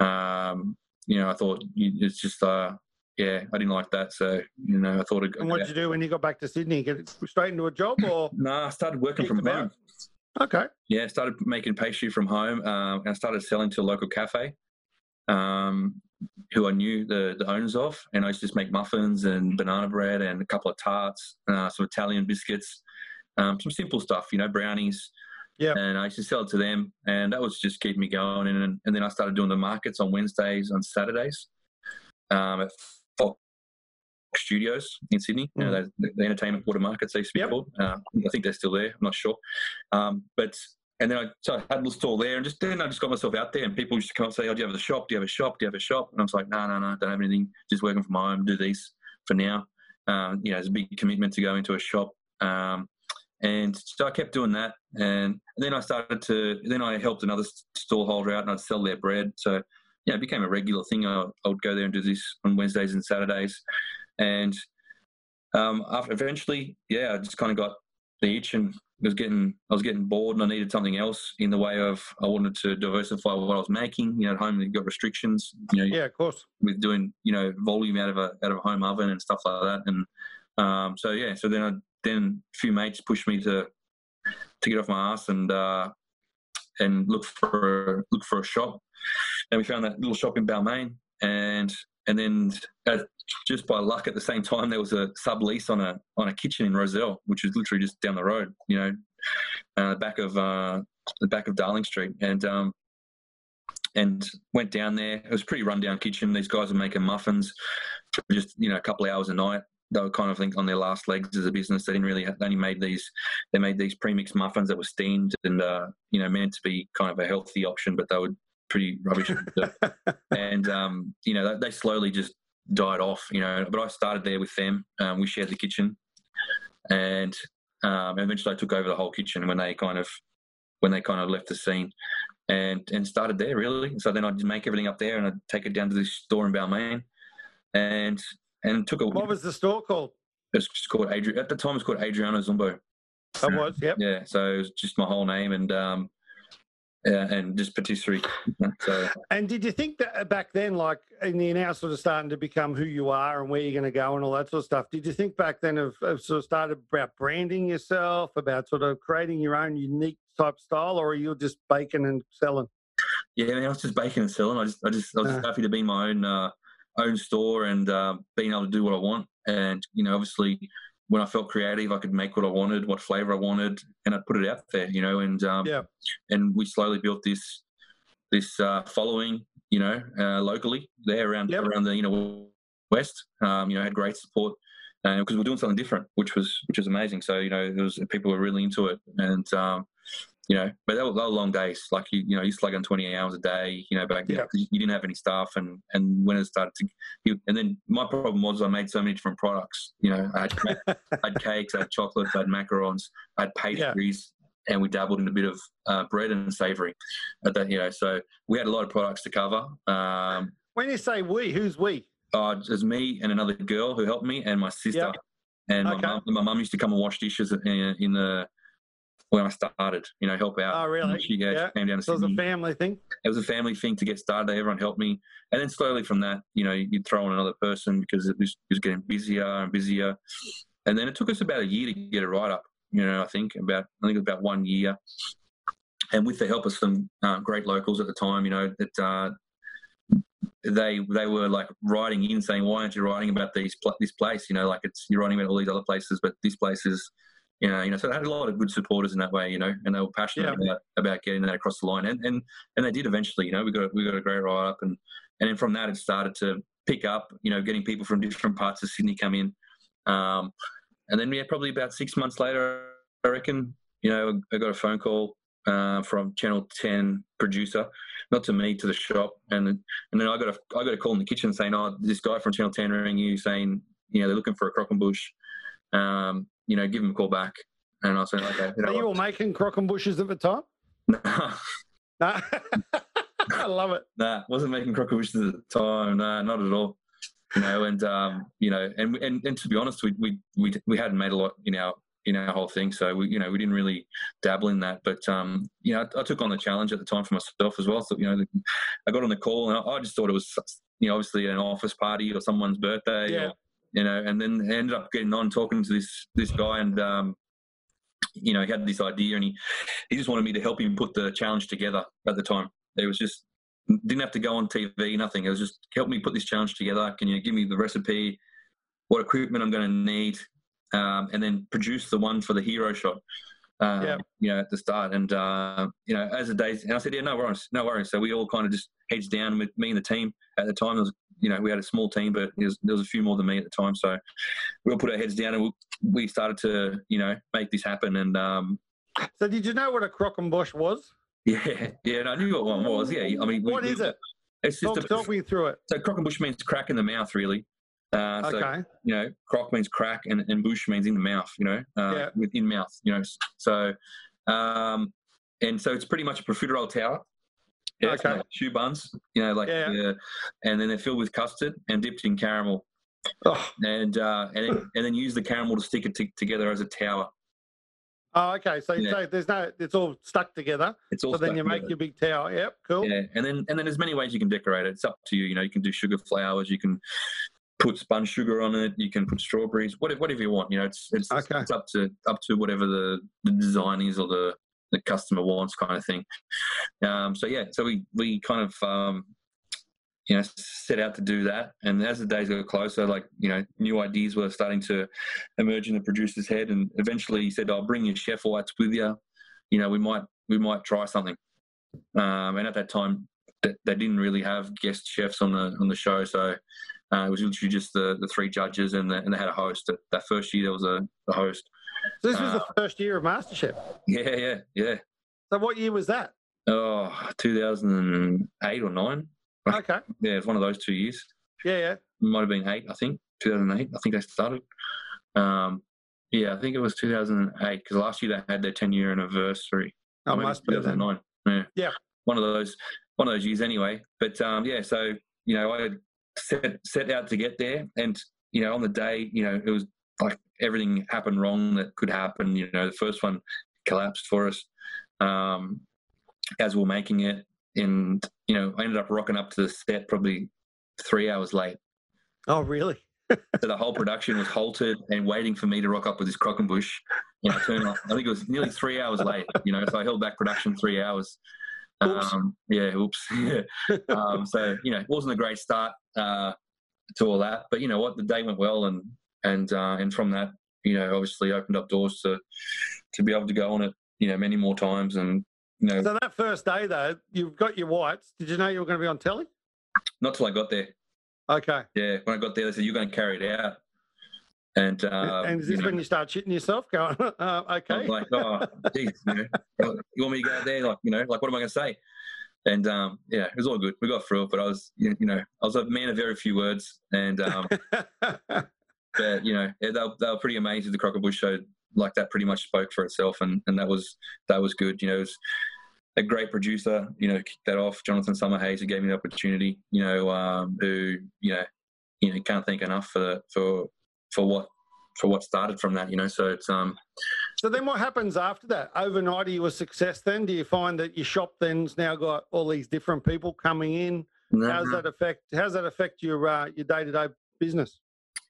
Um, you know, I thought it's just uh yeah, I didn't like that. So you know, I thought. And what did you do when you got back to Sydney? Get straight into a job or? No, I started working from home. Okay. Yeah, started making pastry from home, um, and I started selling to a local cafe, um, who I knew the the owners of, and I used to just make muffins and banana bread and a couple of tarts, uh, some Italian biscuits, um, some simple stuff, you know, brownies. Yeah. And I used to sell it to them, and that was just keeping me going. And and then I started doing the markets on Wednesdays, on Saturdays, um, at Fox Studios in Sydney. You know, the, the Entertainment Quarter markets they used to be Yep. called. Uh, I think they're still there. I'm not sure. Um, but and then I, so I had a little stall there, and just then I just got myself out there, and people used to come and say, "Oh, do you have a shop? Do you have a shop? Do you have a shop?" And I was like, "No, no, no, don't have anything. Just working from home. Do these for now." Um, you know, it's a big commitment to go into a shop. Um, and so I kept doing that, and then I started to. Then I helped another stall holder out, and I'd sell their bread. So yeah, it became a regular thing. I, I would go there and do this on Wednesdays and Saturdays, and um, after eventually, yeah, I just kind of got the itch and was getting I was getting bored and I needed something else in the way of I wanted to diversify what I was making. You know, at home you've got restrictions. You know, Yeah, of course. with doing you know volume out of a out of a home oven and stuff like that. And um, so yeah, so then I then a few mates pushed me to to get off my ass and uh, and look for look for a shop. And we found that little shop in Balmain, and and then at, just by luck, at the same time, there was a sublease on a on a kitchen in Rozelle, which is literally just down the road. You know, uh, back of uh, the back of Darling Street, and um, and went down there. It was a pretty rundown kitchen. These guys were making muffins for just you know a couple of hours a night. They were kind of think on their last legs as a business. They didn't really they only made these they made these premix muffins that were steamed and uh, you know meant to be kind of a healthy option, but they were pretty rubbish. and um, you know they slowly just died off. You know, but I started there with them. Um, we shared the kitchen, and um, eventually I took over the whole kitchen when they kind of when they kind of left the scene and and started there really. So then I'd make everything up there and I'd take it down to this store in Balmain, and and took a. What was the store called? It's called Adrian. At the time, It's called Adriano Zumbo. It was, yep. Yeah, so it was just my whole name and um, yeah, and just patisserie. So. And did you think that back then, like, and you're now sort of starting to become who you are and where you're going to go and all that sort of stuff? Did you think back then of, of sort of started about branding yourself, about sort of creating your own unique type style, or are you just baking and selling? Yeah, I, mean, I was just baking and selling. I just, I just, I was uh, happy to be my own, uh, own store and uh, being able to do what I want. And you know, obviously, when I felt creative, I could make what I wanted, what flavor I wanted, and I'd put it out there. You know, and um, yeah, and we slowly built this this uh, following. You know, uh, locally there around yep. around the you know west. Um, you know, had great support because we're doing something different, which was which was amazing. So you know, it was people were really into it, and um, you know, but they were, they were long days. Like you, you know, you slug on twenty hours a day. You know, back then yeah. you didn't have any staff, and and when it started to, you, and then my problem was I made so many different products. You know, I had, I had cakes, I had chocolate, I had macarons, I had pastries. Yeah. And we dabbled in a bit of uh, bread and savoury, at that you know. So we had a lot of products to cover. Um, when you say we, who's we? Uh, it's me and another girl who helped me, and my sister. Yep. And okay. my mum used to come and wash dishes in, in the when I started, you know, help out. Oh, really? She, yeah, yeah. came down to so Sydney. it was a family thing? It was a family thing to get started. Everyone helped me. And then slowly from that, you know, you'd throw in another person because it was, it was getting busier and busier. And then it took us about a year to get it right up, you know, I think about, I think it was about one year. And with the help of some uh, great locals at the time, you know, that uh, they they were like writing in saying, why aren't you writing about these this place? You know, like it's you're writing about all these other places, but this place is you know, you know, so they had a lot of good supporters in that way, you know, and they were passionate yeah. about, about getting that across the line, and and and they did eventually, you know, we got we got a great ride up, and and then from that it started to pick up, you know, getting people from different parts of Sydney come in, um, and then we yeah, probably about six months later, I reckon, you know, I got a phone call uh, from Channel Ten producer, not to me, to the shop, and and then I got a I got a call in the kitchen saying, oh, this guy from Channel Ten rang you saying, you know, they're looking for a Croquembouche. Um, you know, give him a call back. And I said, okay. You know, you all making Croquembouches at the time? No. I love it. Nah, wasn't making Croquembouches at the time. Nah, not at all. You know, and um, you know, and, and and to be honest, we we we we hadn't made a lot in our in our whole thing, so we you know we didn't really dabble in that. But um, you know, I, I took on the challenge at the time for myself as well. So you know, I got on the call and I, I just thought it was you know obviously an office party or someone's birthday. Yeah. Or, you know, and then ended up getting on talking to this this guy, and um, you know, he had this idea, and he he just wanted me to help him put the challenge together. At the time, it was just didn't have to go on TV, nothing. It was just help me put this challenge together. Can you give me the recipe, what equipment I'm going to need, um, and then produce the one for the hero shot. Um, yeah. You know, at the start, and uh, you know, as the days, and I said, yeah, no worries, no worries. So we all kind of just heads down with me and the team at the time. There was you know, we had a small team, but there was, there was, a few more than me at the time. So we all put our heads down and we, we started to, you know, make this happen. And um, so, did you know what a croquembouche was? Yeah, yeah, and I knew what one was. Yeah, I mean, we, what is we, it? It's just talk, a, talk me through it. So crock and bush means crack in the mouth, really. Uh, so, okay. You know, crock means crack, and, and bush means in the mouth. You know, uh, yeah. within mouth. You know, so um, and so it's pretty much a profiterole tower. Yeah, okay. Like choux buns, you know, like, yeah. Uh, and then they're filled with custard and dipped in caramel, oh. and uh, and then, and then use the caramel to stick it t- together as a tower. Oh, okay. So, yeah. so there's no, it's all stuck together. It's all. So then you together. make your big tower. Yep, cool. Yeah, and then and then there's many ways you can decorate it. It's up to you. You know, you can do sugar flowers. You can put spun sugar on it. You can put strawberries. Whatever, whatever you want. You know, it's it's, okay. it's up to up to whatever the, the design is or the the customer wants kind of thing. Um, so yeah, so we we kind of um, you know set out to do that, and as the days got closer, like you know, new ideas were starting to emerge in the producer's head, and eventually he said, "I'll bring your chef whites with you." You know, we might we might try something. Um, and at that time, th- they didn't really have guest chefs on the on the show, so uh, it was literally just the, the three judges and, the, and they had a host. That, that first year there was a, a host. So this was Uh, the first year of MasterChef. Yeah, yeah, yeah. So what year was that? Oh, 2008 or nine. Okay. Yeah, it's one of those two years. Yeah, yeah. Might have been eight, I think. 2008. I think they started. Um, yeah, I think it was 2008 because last year they had their 10 year anniversary. Oh, Or maybe must be then. 2009. Yeah. Yeah. One of those, one of those years anyway. But um, yeah, so you know, I set set out to get there, and you know, on the day, you know, it was like everything happened wrong that could happen. You know, the first one collapsed for us um, as we we're making it, and you know, I ended up rocking up to the set probably three hours late. Oh, really? So the whole production was halted and waiting for me to rock up with this Croquembouche. And I turned up, I think it was nearly three hours late, you know, so I held back production three hours. Oops. Um, yeah, oops. yeah. Um, so, you know, it wasn't a great start uh, to all that. But you know what? The day went well. And, and, uh, and from that, you know, obviously opened up doors to, to be able to go on it, you know, many more times. And, you know, So that first day, though, you've got your whites. Did you know you were going to be on telly? not till I got there. Okay. Yeah, when I got there, they said, you're going to carry it out. And, uh, and is you this know, when you start shitting yourself going, uh, okay? like, oh, geez, you know, you want me to go out there? Like, you know, like, what am I going to say? And um, yeah, it was all good. We got through it, but I was, you you know, I was a man of very few words, and um, but, you know, they, were, they were pretty amazing. The Croquembouche show, like that, pretty much spoke for itself, and and that was that was good. You know, it was a great producer. You know, kicked that off. Jonathan Summerhays, who gave me the opportunity. You know, um, who you know, you know, can't thank enough for for for what for what started from that. You know, so it's um. so then what happens after that? Overnight, are you a success then? Do you find that your shop then's now got all these different people coming in? How's that affect, how's that affect your, uh, your day-to-day business?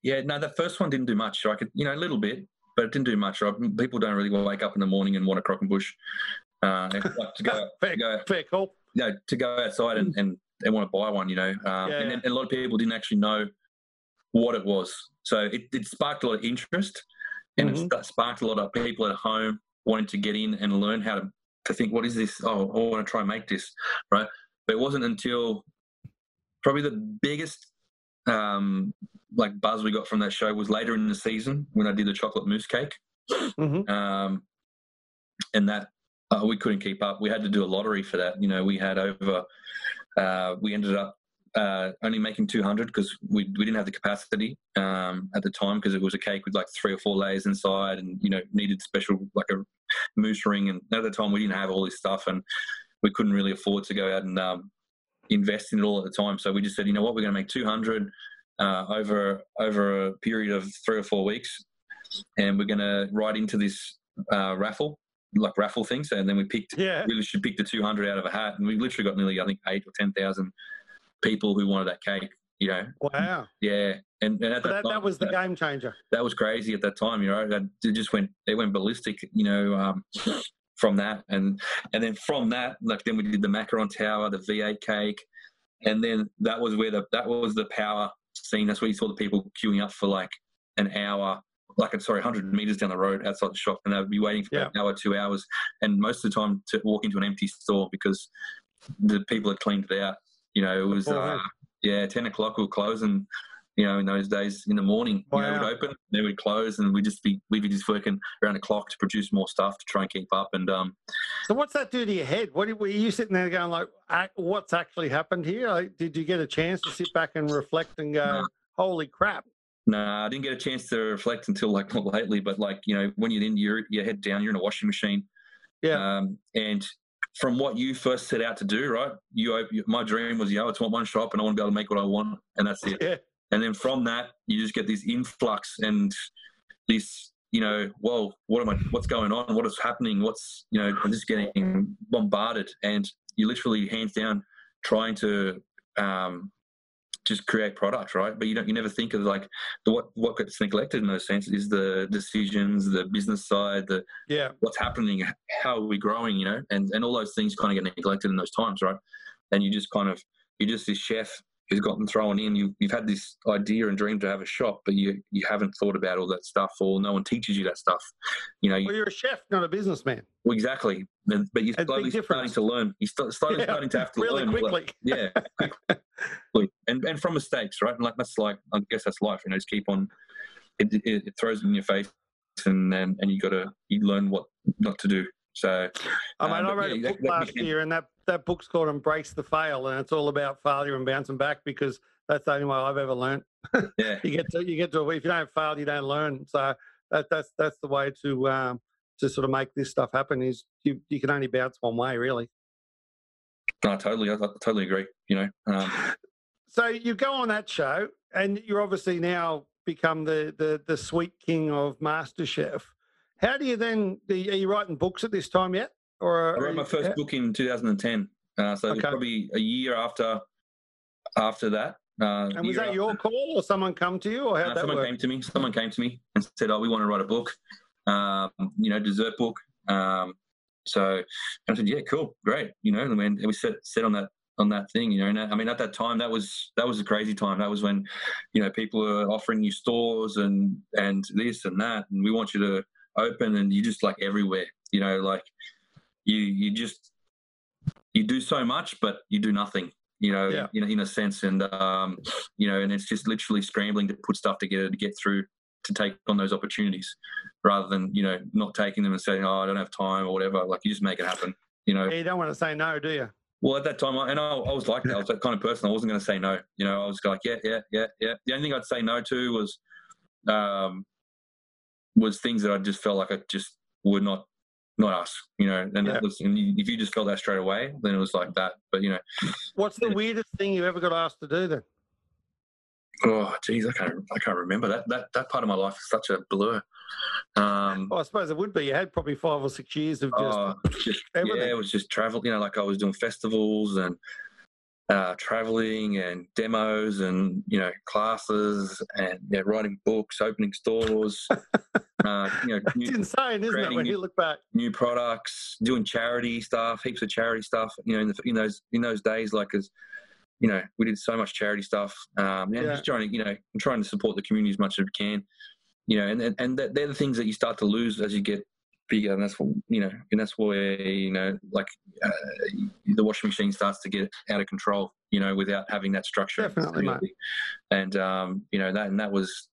Yeah, no, the first one didn't do much. I could, you know, a little bit, but it didn't do much. Right? People don't really wake up in the morning and want a Croquembouche. Uh, and like to go, Fair, to go, fair call. you know, to go outside and, and, and want to buy one. You know, um, Yeah. and, and a lot of people didn't actually know what it was. So it, it sparked a lot of interest, and Mhm. it sparked a lot of people at home wanting to get in and learn how to to think, what is this? Oh, I want to try and make this, right? But it wasn't until probably the biggest um, like buzz we got from that show was later in the season when I did the chocolate mousse cake, Mhm. um, and that uh, we couldn't keep up. We had to do a lottery for that. You know, we had over. Uh, we ended up uh, only making 200 because we, we didn't have the capacity um, at the time because it was a cake with like three or four layers inside and you know needed special like a mousse ring and at the time we didn't have all this stuff and we couldn't really afford to go out and um, invest in it all at the time so we just said you know what we're going to make 200 uh, over over a period of three or four weeks and we're going to write into this uh, raffle like raffle thing so and then we picked Yeah. we literally picked the 200 out of a hat and we literally got nearly i think eight or 10,000 people who wanted that cake you know Wow. yeah and, and at that, that, time, that was the game changer. that was crazy at that time. You know, that it just went it went ballistic. You know, um, from that and and then from that, like then we did the macaron tower, the V8 cake, and then that was where the that was the power scene. That's where you saw the people queuing up for like an hour. Like I'm sorry, 100 meters down the road outside the shop, and they would be waiting for Yeah. an hour, two hours, and most of the time to walk into an empty store because the people had cleaned it out. You know, it was Oh, uh, yeah, 10 o'clock we'll close, and you know, in those days in the morning, you know, we'd open, then we'd close, and we'd just be we'd be just working around the clock to produce more stuff to try and keep up. And um, So what's that do to your head? What were you sitting there going like, "Ah, what's actually happened here? Like, did you get a chance to sit back and reflect and go, No. holy crap? nah, I didn't get a chance to reflect until like not lately. But like you know, when you're in your your head down, you're in a washing machine. Yeah. Um, and from what you first set out to do, right? You, my dream was, you know, it's want one shop, and I want to be able to make what I want, and that's it. Yeah. And then from that, you just get this influx and this, you know, whoa, what am I, what's going on? What is happening? What's, you know, I'm just getting bombarded. And you're literally, hands down, trying to um, just create product, right? But you don't, you never think of like the, what, what gets neglected in those sense is the decisions, the business side, the, Yeah. what's happening, how are we growing, you know, and, and all those things kind of get neglected in those times, right? And you just kind of, you're just this chef who's gotten thrown in. You, you've had this idea and dream to have a shop, but you you haven't thought about all that stuff, or no one teaches you that stuff. You know, you, Well, you're a chef, not a businessman. well, exactly. But you're slowly starting to learn. You're st- starting, Yeah, starting to have to really learn. like- quickly. yeah, quickly. and and from mistakes, right? And like that's like I guess that's life. You know, just keep on. It, it, it throws it in your face, and and, and you got to you learn what not to do. So I mean, Um, I wrote yeah, a that- book that last became- year, and that, that book's called Embrace the Fail, and it's all about failure and bouncing back because that's the only way I've ever learned. yeah, You get to you get to if you don't fail, you don't learn. So that, that's that's the way to um, to sort of make this stuff happen. Is you you can only bounce one way, really. no, totally, I, I totally agree. You know, um, So you go on that show, and you're obviously now become the the the sweet king of MasterChef. How do you then? Are you writing books at this time yet? Or I wrote my first book in 2010. Uh, so it was Okay. probably a year after after that. Uh, And was that your call, or someone come to you, or how Uh, would that someone work? came to me. Someone came to me and said, "Oh, we want to write a book, um, you know, dessert book." Um, so I said, "Yeah, cool, great." You know, and we set set on that on that thing. You know, and I mean, at that time, that was that was a crazy time. That was when, you know, people were offering you stores and and this and that, and we want you to open, and you just like everywhere. You know, like you you just you do so much, but you do nothing. You know, Yeah. in, in a sense, and um, you know, and it's just literally scrambling to put stuff together to get through to take on those opportunities, rather than you know not taking them and saying, "Oh, I don't have time" or whatever. Like you just make it happen. You know. Yeah, you don't want to say no, do you? Well, at that time, I, and I, I was like that. I was that kind of person. I wasn't going to say no. You know, I was like, yeah, yeah, yeah, yeah. The only thing I'd say no to was, um, was things that I just felt like I just would not, not us. You know, and Yeah. that was, and if you just felt that straight away, then it was like that. But you know, What's the weirdest thing you ever got asked to do then? oh, geez, I can't, I can't remember that. That that part of my life is such a blur. Um, Well, I suppose it would be. You had probably five or six years of just uh, just everything. yeah, it was just travel. You know, like I was doing festivals and uh, traveling and demos and you know classes and yeah, writing books, opening stores. uh, you know, it's new, insane, isn't it, when you look back? new products, doing charity stuff, heaps of charity stuff. You know, in, the, in those in those days, like as you know, we did so much charity stuff. Um, Yeah. just trying to you know, trying to support the community as much as we can. You know, and and, and that, they're the things that you start to lose as you get bigger, and that's what you know, and that's where you know, like uh, the washing machine starts to get out of control. You know, without having that structure, and Definitely, mate. and um, you know that and that was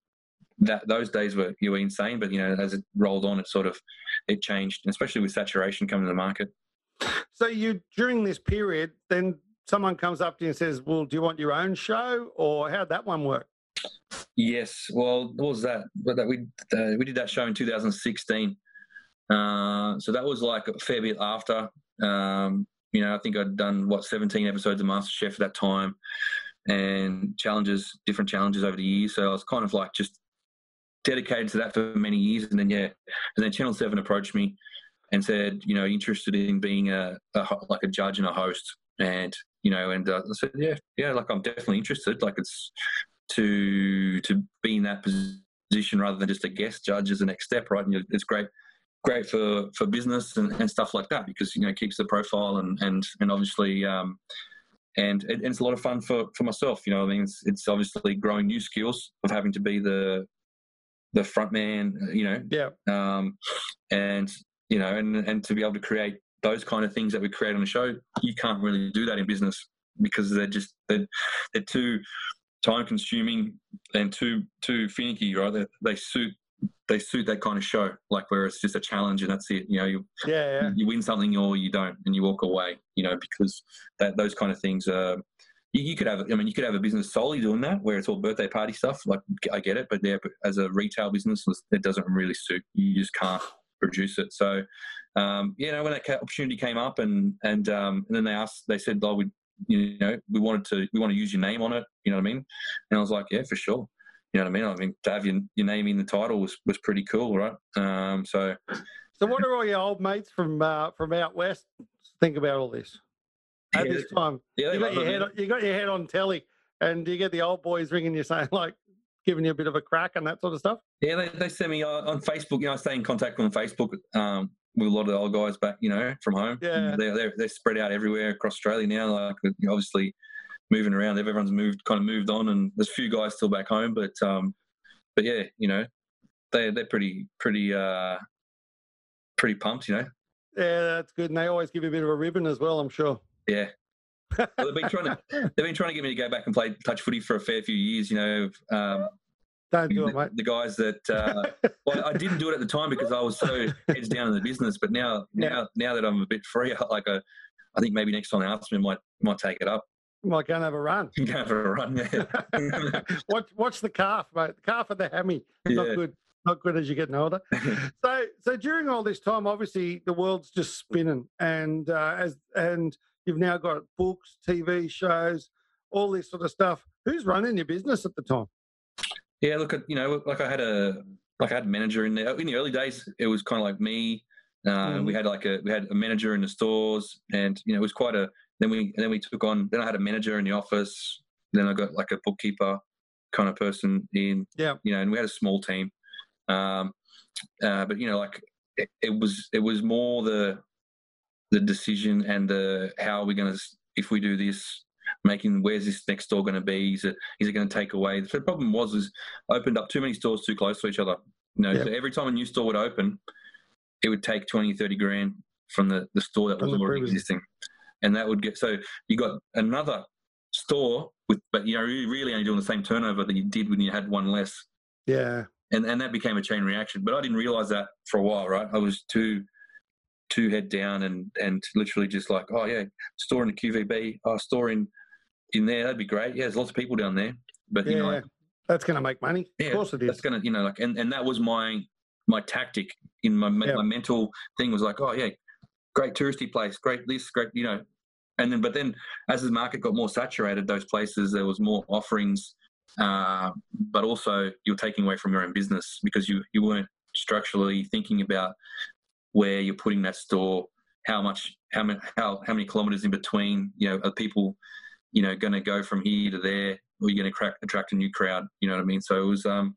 that those days were you were insane, but you know as it rolled on, it sort of it changed, especially with saturation coming to the market. So you during this period, then someone comes up to you and says, "Well, do you want your own show, or how'd that one work?" Yes, well, what was that? But that we uh, we did that show in 2016. Uh, so that was like a fair bit after. Um, you know, I think I'd done what 17 episodes of MasterChef at that time, and challenges, different challenges over the years. So I was kind of like just dedicated to that for many years. And then yeah, and then Channel Seven approached me and said, you know, interested in being a, a like a judge and a host, and you know, and uh, I said, yeah, yeah, like I'm definitely interested. Like it's to to be in that position rather than just a guest judge is the next step, right? And it's great, great for for business and, and stuff like that because you know it keeps the profile and and and obviously. Um, and it, it's a lot of fun for, for myself, you know. I mean, it's, it's obviously growing new skills of having to be the the front man, you know, Yeah, um, and you know, and and to be able to create those kind of things that we create on the show, you can't really do that in business because they're just they're, they're too time consuming and too too finicky, right? They, they suit they suit that kind of show, like where it's just a challenge and that's it. You know, you yeah, yeah. you win something or you don't, and you walk away. You know, because that those kind of things. Uh, you, you could have, I mean, you could have a business solely doing that, where it's all birthday party stuff. Like I get it, but yeah, as a retail business, it doesn't really suit. You just can't produce it. So, um, you know, when that opportunity came up, and and um, and then they asked, they said, "Oh, we, you know, we wanted to, we want to use your name on it." You know what I mean? And I was like, "Yeah, for sure." You know what I mean? I mean, to have your, your name in the title was, was pretty cool, right? Um, so So what do all your old mates from uh, from out west think about all this at Yeah, this time? yeah, You got your head, on, you got your head on telly, and you get the old boys ringing you saying like, giving you a bit of a crack and that sort of stuff. Yeah, they, they send me uh, on Facebook. You know, I stay in contact on Facebook um, with a lot of the old guys back, you know, from home. Yeah. they're, they're they're spread out everywhere across Australia now. Like obviously, moving around. Everyone's moved, kind of moved on, and there's a few guys still back home. But um, but yeah, you know, they they're pretty pretty uh, pretty pumped. You know. Yeah, that's good. And they always give you a bit of a ribbon as well. I'm sure. Yeah. well, they've been trying to they've been trying to get me to go back and play touch footy for a fair few years. You know, um, don't do the, it, mate. The guys that uh, well, I didn't do it at the time because I was so heads down in the business. But now, Yeah. now, now that I'm a bit free, like I, I think maybe next time they ask me, I might might take it up Go and have a run. go for a run. Yeah. watch, watch the calf, mate. The calf and the hammy. Not good. Not good as you're getting older. so, so during all this time, obviously the world's just spinning, and uh, as and you've now got books, TV shows, all this sort of stuff. Who's running your business at the time? Yeah, look, at you know, like I had a like I had a manager in there in the early days. It was kind of like me. Uh, We had like a we had a manager in the stores, and you know, it was quite a. Then we then we took on. Then I had a manager in the office. Then I got like a bookkeeper kind of person in. Yeah. You know, and we had a small team. Um, uh, but you know, like it, it was it was more the the decision and the how are we going to if we do this making where's this next store going to be is it is it going to take away the problem was is opened up too many stores too close to each other you know Yeah. so every time a new store would open it would take 20 30 grand from the, the store that was already existing and that would get so you got another store with but you know you're really only doing the same turnover that you did when you had one less Yeah, and and that became a chain reaction. But I didn't realize that for a while, right? I was too too head down and and literally just like, oh yeah, store in the QVB, oh store in in there, that'd be great. Yeah, there's lots of people down there, but yeah. you know, like, That's going to make money. Yeah, of course it is. that's gonna you know like and and that was my my tactic in my Yeah. my mental thing was like, oh yeah, great touristy place, great this, great you know. And then, but then, as the market got more saturated, those places there was more offerings, uh, but also you're taking away from your own business because you you weren't structurally thinking about where you're putting that store, how much, how many, how how many kilometers in between, you know, are people, you know, going to go from here to there, or you're going to attract a new crowd. You know what I mean? So it was, um,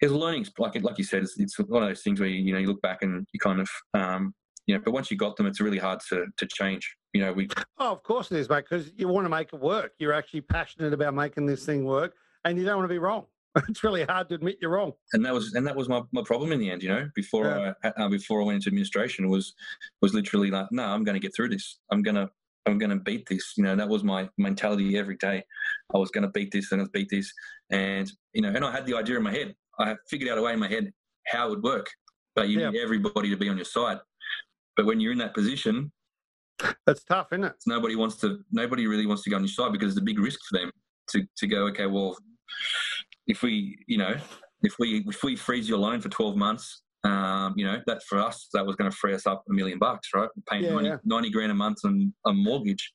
it was a learning, like like you said, it's, it's one of those things where you, you know you look back and you kind of, um, you know, but once you got them, it's really hard to to change. You know, we Oh, of course it is, mate, because you want to make it work. You're actually passionate about making this thing work, and you don't want to be wrong. It's really hard to admit you're wrong. and that was and that was my, my problem in the end you know before I uh, before I went into administration was was literally like no I'm going to get through this I'm going to I'm going to beat this you know that was my mentality every day I was going to beat this and I'll beat this and you know and I had the idea in my head I figured out a way in my head how it would work but you Yeah. need everybody to be on your side but when you're in that position That's tough, isn't it? nobody wants to nobody really wants to go on your side because it's a big risk for them to to go okay well if we you know if we if we freeze your loan for 12 months um, you know that for us that was going to free us up a million bucks right paying Yeah, 90, yeah. 90 grand a month on a mortgage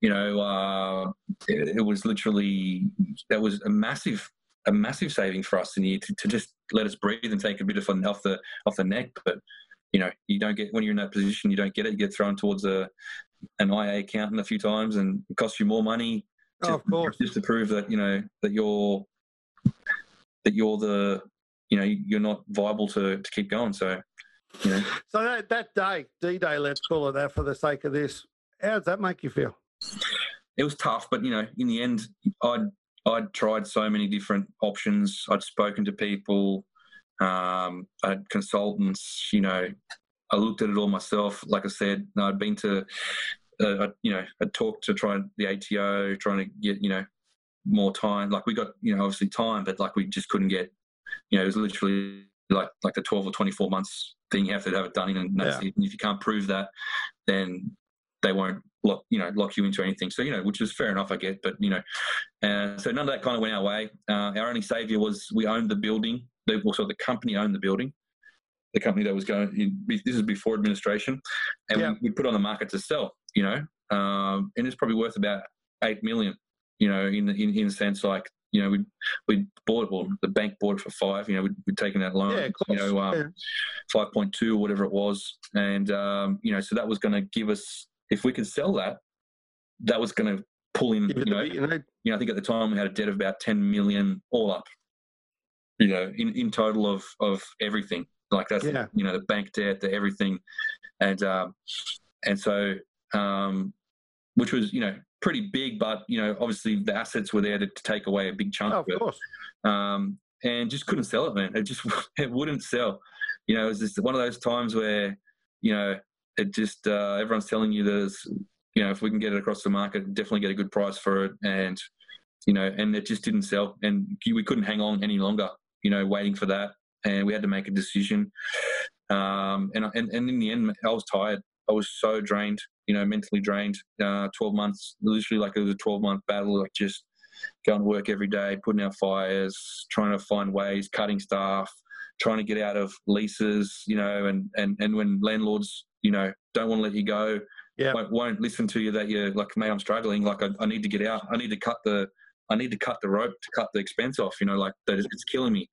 you know uh, it, it was literally that was a massive a massive saving for us in the year to, to just let us breathe and take a bit of off the off the neck but you know you don't get when you're in that position you don't get it. You get thrown towards a an IA accountant a few times and it costs you more money Oh, of course. just to prove that you know that you're that you're the you know you're not viable to to keep going. So you know. So that, that day, D Day, let's call it that for the sake of this, how does that make you feel? it was tough but you know in the end i'd i'd tried so many different options. I'd spoken to people um i had consultants you know i looked at it all myself. Like i said i'd been to uh, I, you know i talked to try the ato trying to get you know more time. Like we got you know obviously time but like we just couldn't get you know it was literally like like the 12 or 24 months thing you have to have it done in and it. And if you can't prove that then they won't lock you know lock you into anything. So you know which is fair enough i get but you know uh, so none of that kind of went our way. Uh, our only savior was we owned the building the, also the company owned the building the company that was going this is before administration and Yeah. we, we put on the market to sell you know um, and it's probably worth about 8 million you know in in, in sense like you know we we bought it well the bank bought it for five you know we'd, we'd taken that loan Yeah, you know um, Yeah. 5.2 or whatever it was and um, you know so that was going to give us if we could sell that that was going to pull in you know you know, you know i think at the time we had a debt of about 10 million all up you know in, in total of of everything like that's Yeah. you know the bank debt the everything and um and so um which was you know pretty big, but you know obviously the assets were there to, to take away a big chunk Oh, of of it, course. um, and just couldn't sell it, man. It just it wouldn't sell. You know, it was just one of those times where you know it just uh, everyone's telling you there's you know if we can get it across the market, definitely get a good price for it, and you know, and it just didn't sell, and we couldn't hang on any longer. You know, waiting for that, and we had to make a decision. Um, and, and and in the end, I was tired. I was so drained, you know, mentally drained. Uh, Twelve months, literally like it was a twelve month battle. Like just going to work every day, putting out fires, trying to find ways, cutting staff, trying to get out of leases, you know, and and and when landlords, you know, don't want to let you go, Yeah. won't, won't listen to you that you're like, mate, I'm struggling. Like I, I need to get out. I need to cut the I need to cut the rope to cut the expense off. You know, like that is, it's killing me.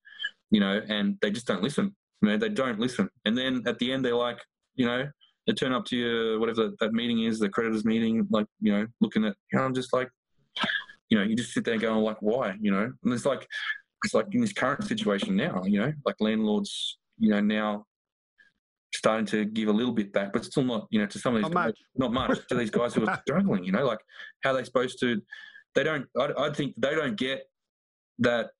You know, and they just don't listen. You know, they don't listen. And then at the end, they're like, you know, they turn up to you, whatever that meeting is, the creditors meeting, like, you know, looking at, you know, I'm just like, you know, you just sit there going like, why, you know? And it's like, it's like in this current situation now, you know, like landlords, you know, now starting to give a little bit back, but still not, you know, to some of these Not guys, much. not much to these guys who are struggling, you know, like how are they supposed to, they don't, I, I think they don't get that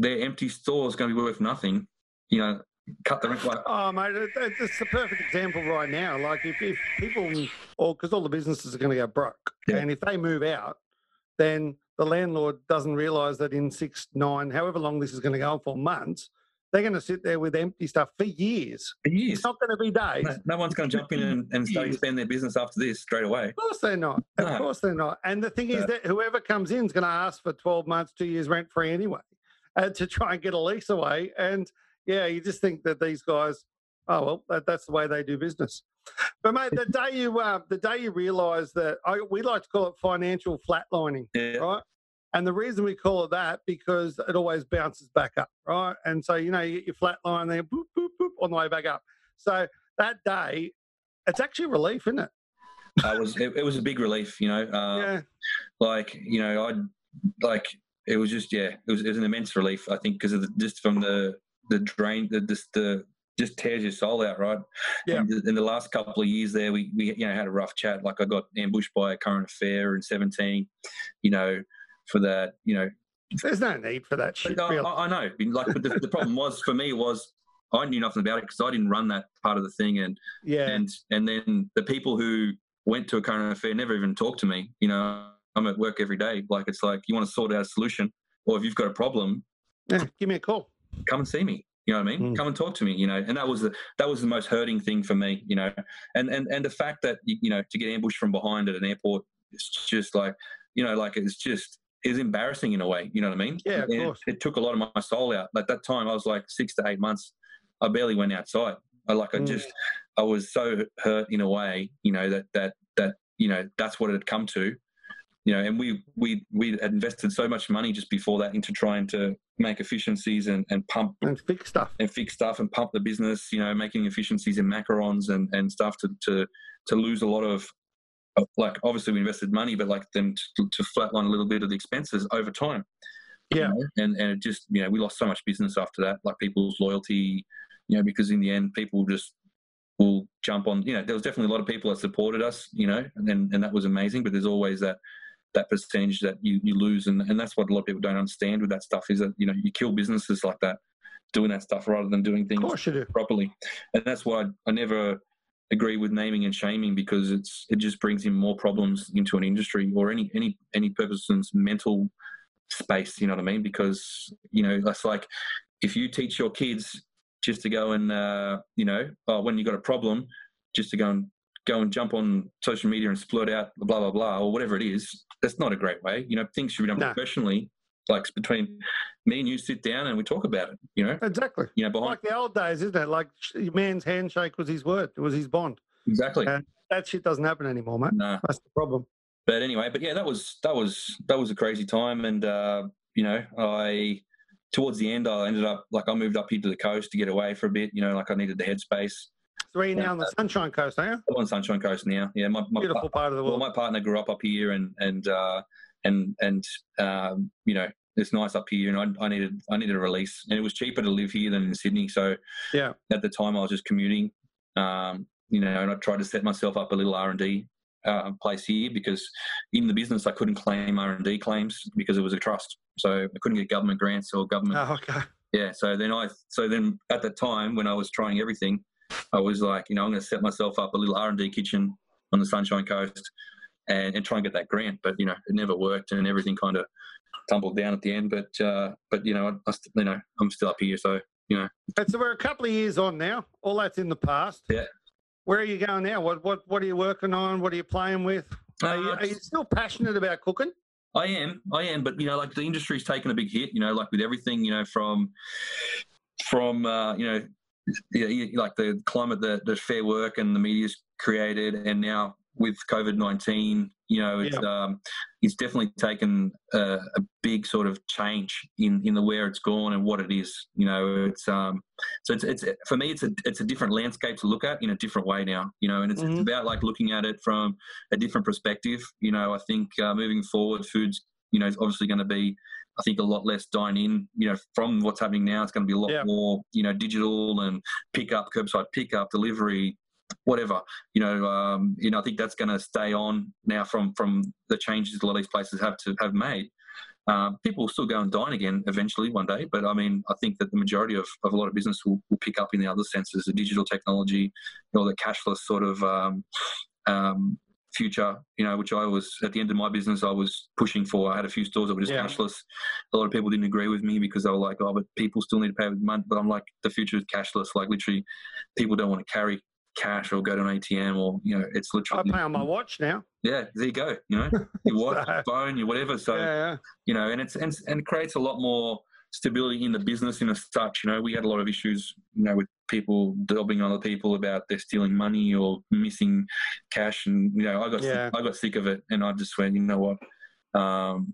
their empty store is going to be worth nothing, you know, cut the rent like, Oh, mate, it- it- it's the perfect example right now. Like, if, if people, or because all the businesses are going to go broke, Yeah. and if they move out, then the landlord doesn't realise that in six, nine, however long this is going to go on for months, they're going to sit there with empty stuff for years. for years. It's not going to be days. No, no one's going to jump in and, and start expand their business after this straight away. Of course they're not. Of No. course they're not. And the thing is that whoever comes in is going to ask for 12 months, two years rent free anyway, uh, to try and get a lease away. And yeah, you just think that these guys, oh well, that, that's the way they do business. But mate, the day you uh, the day you realise that I, we like to call it financial flatlining, Yeah. right? And the reason we call it that because it always bounces back up, right? And so you know you get your flat line there, boop boop boop, on the way back up. So that day, it's actually a relief, isn't it? Uh, it was it, it was a big relief, you know. Uh, yeah. like you know i like it was just yeah it was, it was an immense relief i think because of the, just from the the drain the just the just tears your soul out right Yeah. and th- in the last couple of years there we, we you know had a rough chat like i got ambushed by a current affair in 17 you know for that you know There's no need for that shit. I. I I know like but the, the problem was for me was i knew nothing about it because i didn't run that part of the thing and yeah. and and then the people who went to a current affair never even talked to me. You know, I'm at work every day. Like it's like you want to sort out a solution, or if you've got a problem, yeah. Give me a call. come and see me. You know what I mean? Mm. Come and talk to me. You know, and that was the that was the most hurting thing for me. You know, and and and the fact that you know to get ambushed from behind at an airport, it's just like you know, like it's just is embarrassing in a way. You know what I mean? Yeah, of And course. It, took a lot of my soul out. Like that time, I was like six to eight months. I barely went outside. I like I Mm. just I was so hurt in a way. You know that that that you know that's what it had come to. You know, and we we we had invested so much money just before that into trying to make efficiencies and, and pump and fix stuff. and fix stuff and pump the business, you know, making efficiencies in macarons and, and stuff to, to, to lose a lot of, like, obviously we invested money, but like then to, to flatline a little bit of the expenses over time. you Yeah. know, And, and it just, you know, we lost so much business after that, like people's loyalty, you know, because in the end, people just will jump on, you know, there was definitely a lot of people that supported us, you know, and, and that was amazing, but there's always that, that percentage that you, you lose. And, and that's what a lot of people don't understand with that stuff is that, you know, you kill businesses like that, doing that stuff rather than doing Of things course you do. properly. And that's why I, I never agree with naming and shaming because it's it just brings in more problems into an industry or any any any person's mental space. You know what I mean? Because you know that's like if you teach your kids just to go and uh, you know oh, when you got a problem, just to go and go and jump on social media and splurt out blah blah blah or whatever it is. That's not a great way. You know, things should be done No. professionally. Like between me and you, sit down and we talk about it. You know, Exactly. you know behind Like the old days, isn't it? Like man's handshake was his word. It was his bond. exactly. Uh, That shit doesn't happen anymore, mate. Nah. That's the problem. but anyway, but yeah, that was that was that was a crazy time, and uh, you know, I towards the end, I ended up like I moved up here to the coast to get away for a bit. You know, like I needed the headspace. So you're now on the Sunshine Coast, are you? I'm on Sunshine Coast now. Yeah, my my, Beautiful part of the world. well, my partner grew up up here, and and uh, and and um, you know, it's nice up here, and I, I needed I needed a release, and it was cheaper to live here than in Sydney. So Yeah. at the time, I was just commuting. Um, you know, and I tried to set myself up a little R and D uh, place here because in the business I couldn't claim R and D claims because it was a trust, so I couldn't get government grants or government. Oh, okay. Yeah, so then I so then at the time when I was trying everything, I was like, you know, I'm going to set myself up a little R and D kitchen on the Sunshine Coast and, and try and get that grant. But you know, it never worked, and everything kind of tumbled down at the end. But uh, but you know, I, I, you know, I'm still up here, so you know. And so we're a couple of years on now. All that's in the past. Yeah. Where are you going now? What what what are you working on? What are you playing with? Are you, Uh, are you still passionate about cooking? I am, I am, but you know, like the industry's taken a big hit. You know, like with everything, you know, from from uh, you know, yeah, yeah, like the climate that, that Fair Work and the media's created, and now with COVID nineteen, you know, it's um, it's definitely taken a, a big sort of change in in the where it's gone and what it is. You know, it's um, so it's it's for me, it's a it's a different landscape to look at in a different way now. You know, and it's, Mhm. it's about like looking at it from a different perspective. You know, I think uh, moving forward, foods, you know, is obviously going to be, I think, a lot less dine in. You know, from what's happening now, it's going to be a lot Yeah. more, you know, digital and pick up, curbside pickup, delivery, whatever. You know, um, you know, I think that's going to stay on now from from the changes a lot of these places have to have made. Um, people will still go and dine again eventually one day, but I mean, I think that the majority of, of a lot of business will, will pick up in the other senses, the digital technology, or the cashless sort of um, um, future, you know, which I was at the end of my business, I was pushing for. I had a few stores that were just Yeah. cashless. A lot of people didn't agree with me because they were like, oh, but people still need to pay with money. But I'm like, the future is cashless. Like, literally, people don't want to carry cash or go to an ATM or, you know, it's literally. I pay on my watch now. Yeah, there you go. You know, your watch, So- your phone, your whatever. So, yeah, yeah. you know, and it's and, and it creates a lot more stability in the business in as such. You know, we had a lot of issues, you know, with people dobbing other people about they're stealing money or missing cash, and you know, I got Yeah. sick, I got sick of it, and I just went, you know what, um,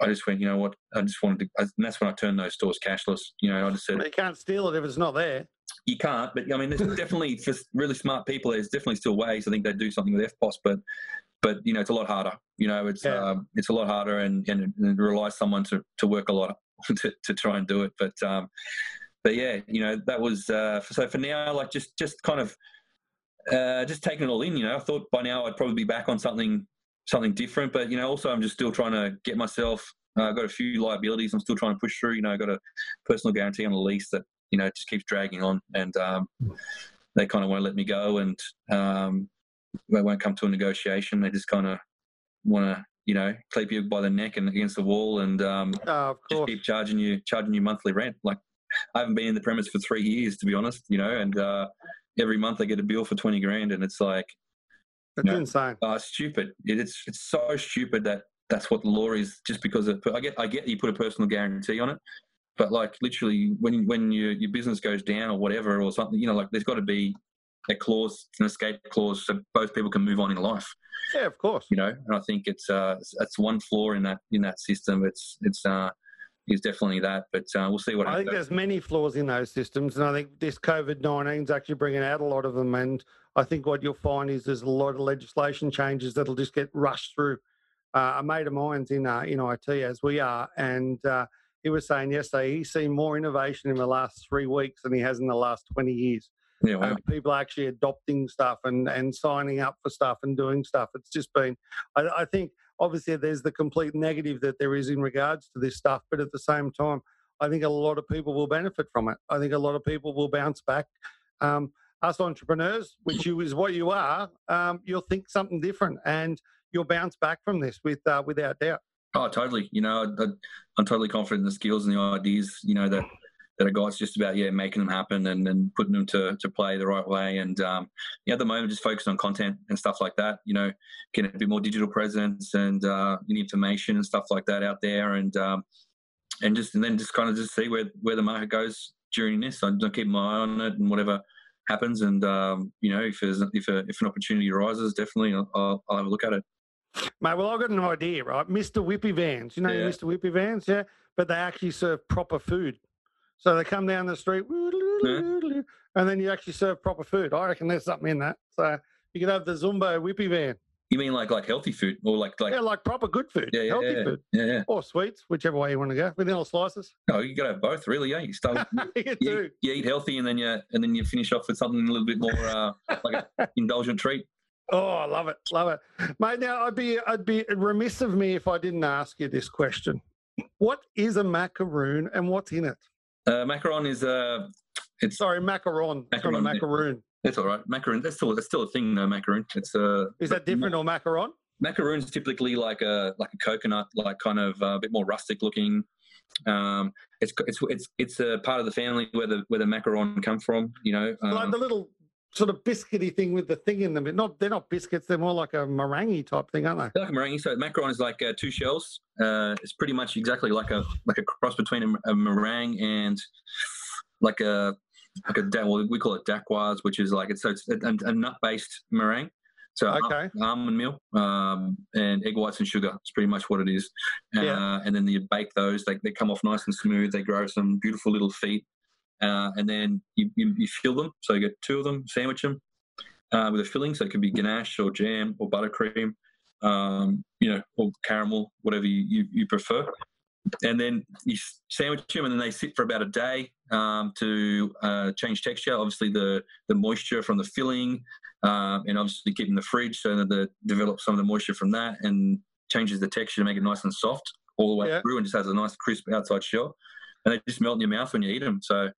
I just went, you know what, I just wanted to, and that's when I turned those stores cashless. You know, I just said You can't steal it if it's not there. you can't, but I mean, there's definitely for really smart people. There's definitely still ways. I think they do something with FPOS, but but you know, it's a lot harder. You know, it's Yeah. um, it's a lot harder, and and and it relies someone to to work a lot to to try and do it. But um, but yeah, you know, that was uh, so for now, like just just kind of uh, just taking it all in. You know, I thought by now I'd probably be back on something something different, but you know, also I'm just still trying to get myself. Uh, I've got a few liabilities I'm still trying to push through. You know, I've got a personal guarantee on a lease that you know just keeps dragging on, and um, they kind of won't let me go, and um, they won't come to a negotiation. They just kind of want to, you know, keep you by the neck and against the wall, and um, Oh, just keep charging you charging you monthly rent. Like I haven't been in the premise for three years, to be honest. You know, and uh, every month I get a bill for twenty grand, and it's like, It's no. insane. uh, stupid. It, it's it's so stupid that that's what the law is. Just because of, I get I get you put a personal guarantee on it, but like literally when when your your business goes down or whatever or something, you know, like there's got to be a clause, an escape clause, so both people can move on in life. Yeah, of course. You know, and I think it's uh it's one flaw in that in that system. It's it's uh is definitely that, but uh, we'll see what happens. I think there's many flaws in those systems, and I think this COVID 19 is actually bringing out a lot of them. And I think what you'll find is there's a lot of legislation changes that'll just get rushed through. Uh, a mate of mine's in uh, in IT as we are, and uh, he was saying yesterday he's seen more innovation in the last three weeks than he has in the last 20 years. Yeah, uh, people actually adopting stuff and, and signing up for stuff and doing stuff. It's just been, I, I think, obviously, there's the complete negative that there is in regards to this stuff, but at the same time, I think a lot of people will benefit from it. I think a lot of people will bounce back. Um, us entrepreneurs, which you is what you are, um, you'll think something different and you'll bounce back from this with uh, without doubt. Oh, totally. You know, I, I'm totally confident in the skills and the ideas. You know that that got. It's just about yeah, making them happen and then putting them to to play the right way. And um, yeah, at the moment, just focusing on content and stuff like that. You know, getting a bit more digital presence and uh, information and stuff like that out there. And um, and just and then just kind of just see where where the market goes during this. I keep my eye on it and whatever happens. And um, you know, if there's if a, if an opportunity arises, definitely I'll, I'll, I'll have a look at it. Mate, well, I've got an idea, right? Mr. Whippy vans. You know Yeah. Mr. Whippy vans, yeah? But they actually serve proper food. So they come down the street, and then you actually serve proper food. I reckon there's something in that. So you could have the Zumbo Whippy van. You mean like like healthy food or like like yeah, like proper good food, yeah yeah healthy yeah, food. yeah, yeah. Or sweets, whichever way you want to go. with Vanilla slices. No, you gotta have both, really. Yeah, you start you you, do. eat, you eat healthy, and then you and then you finish off with something a little bit more uh, like an indulgent treat. Oh, I love it, love it, mate. Now I'd be I'd be remiss of me if I didn't ask you this question. What is a macaroon and what's in it? Uh, macaron is uh, it's Sorry, macaron. It's not a Macaron, yeah. macaroon. that's all right. Macaroon. That's still that's still a thing. though. macaroon. It's uh, Is that different or macaron? macaroon's typically like a like a coconut, like kind of uh, a bit more rustic looking. Um, it's it's it's it's a part of the family where the where the macaron come from. You know, like um, the little sort of biscuity thing with the thing in them. Not they're not biscuits. They're more like a meringue type thing, aren't they? like a meringue. So macaron is like uh, two shells. Uh, it's pretty much exactly like a like a cross between a, a meringue and like a like a well, we call it dacquoise, which is like it's so it's a, a nut based meringue. So Okay. almond meal um, and egg whites and sugar. It's pretty much what it is. Uh, Yeah. And then you bake those. They, they come off nice and smooth. They grow some beautiful little feet. Uh, and then you, you, you fill them. So you get two of them, sandwich them uh, with a filling. So it could be ganache or jam or buttercream, um, you know, or caramel, whatever you, you, you prefer. And then you sandwich them, and then they sit for about a day um, to uh, change texture. Obviously, the the moisture from the filling, um, and obviously keep in the fridge so that the develop some of the moisture from that, and changes the texture to make it nice and soft all the way Yeah. through, and just has a nice crisp outside shell. And they just melt in your mouth when you eat them. So,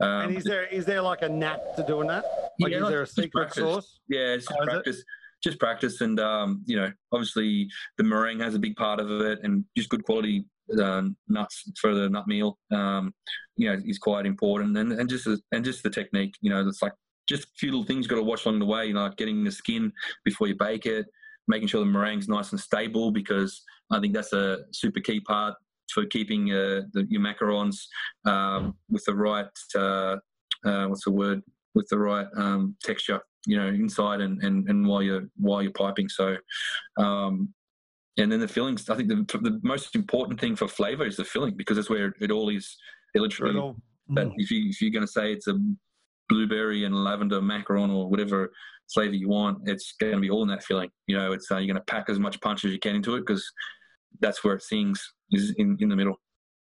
um, and is there is there like a knack to doing that? Like, Yeah, is there a secret practice. sauce? yeah, it's just Oh, is it? practice. Just practice, and um, you know, obviously the meringue has a big part of it, and just good quality uh, nuts for the nut meal. Um, you know, is quite important, and and just and just the technique. You know, it's like just a few little things you've got to watch along the way. You know, like getting the skin before you bake it, making sure the meringue's nice and stable, because I think that's a super key part for keeping uh, the, your macarons um, with the right uh, uh, what's the word? With the right um, texture you know inside and, and, and while you're while you're piping. So um, and then the fillings i think the, the most important thing for flavor is the filling because that's where it all is it literally Brutal. that if you if you're going to say it's a blueberry and lavender macaron or whatever flavor you want it's going to be all in that filling. You know it's uh, you're going to pack as much punch as you can into it because that's where it sings is in, in the middle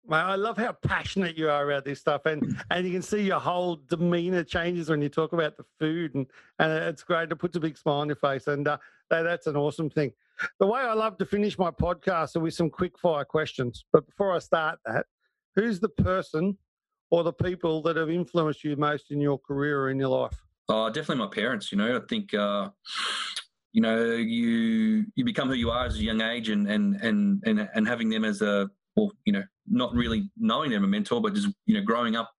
Mate, I love how passionate you are about this stuff, and and you can see your whole demeanour changes when you talk about the food, and and it's great. It puts a big smile on your face, and uh, that, that's an awesome thing. The way I love to finish my podcast are with some quick fire questions. But before I start that, who's the person or the people that have influenced you most in your career or in your life? Oh, definitely my parents. You know, I think uh, you know you you become who you are as a young age, and and and and, and having them as a well, you know, not really knowing them a mentor, but just you know, growing up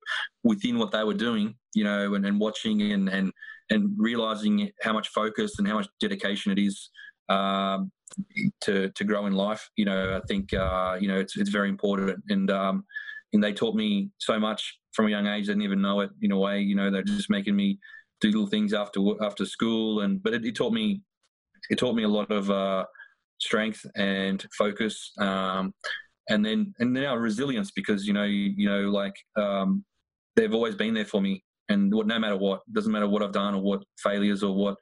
within what they were doing, you know, and, and watching and and and realizing how much focus and how much dedication it is um, to to grow in life. You know, I think uh, you know it's it's very important, and um, and they taught me so much from a young age. I didn't even know it in a way. You know, they're just making me do little things after after school, and but it, it taught me it taught me a lot of uh, strength and focus, um, and then and now resilience because you know you, you know like um, they've always been there for me, and what no matter what doesn't matter what I've done or what failures or what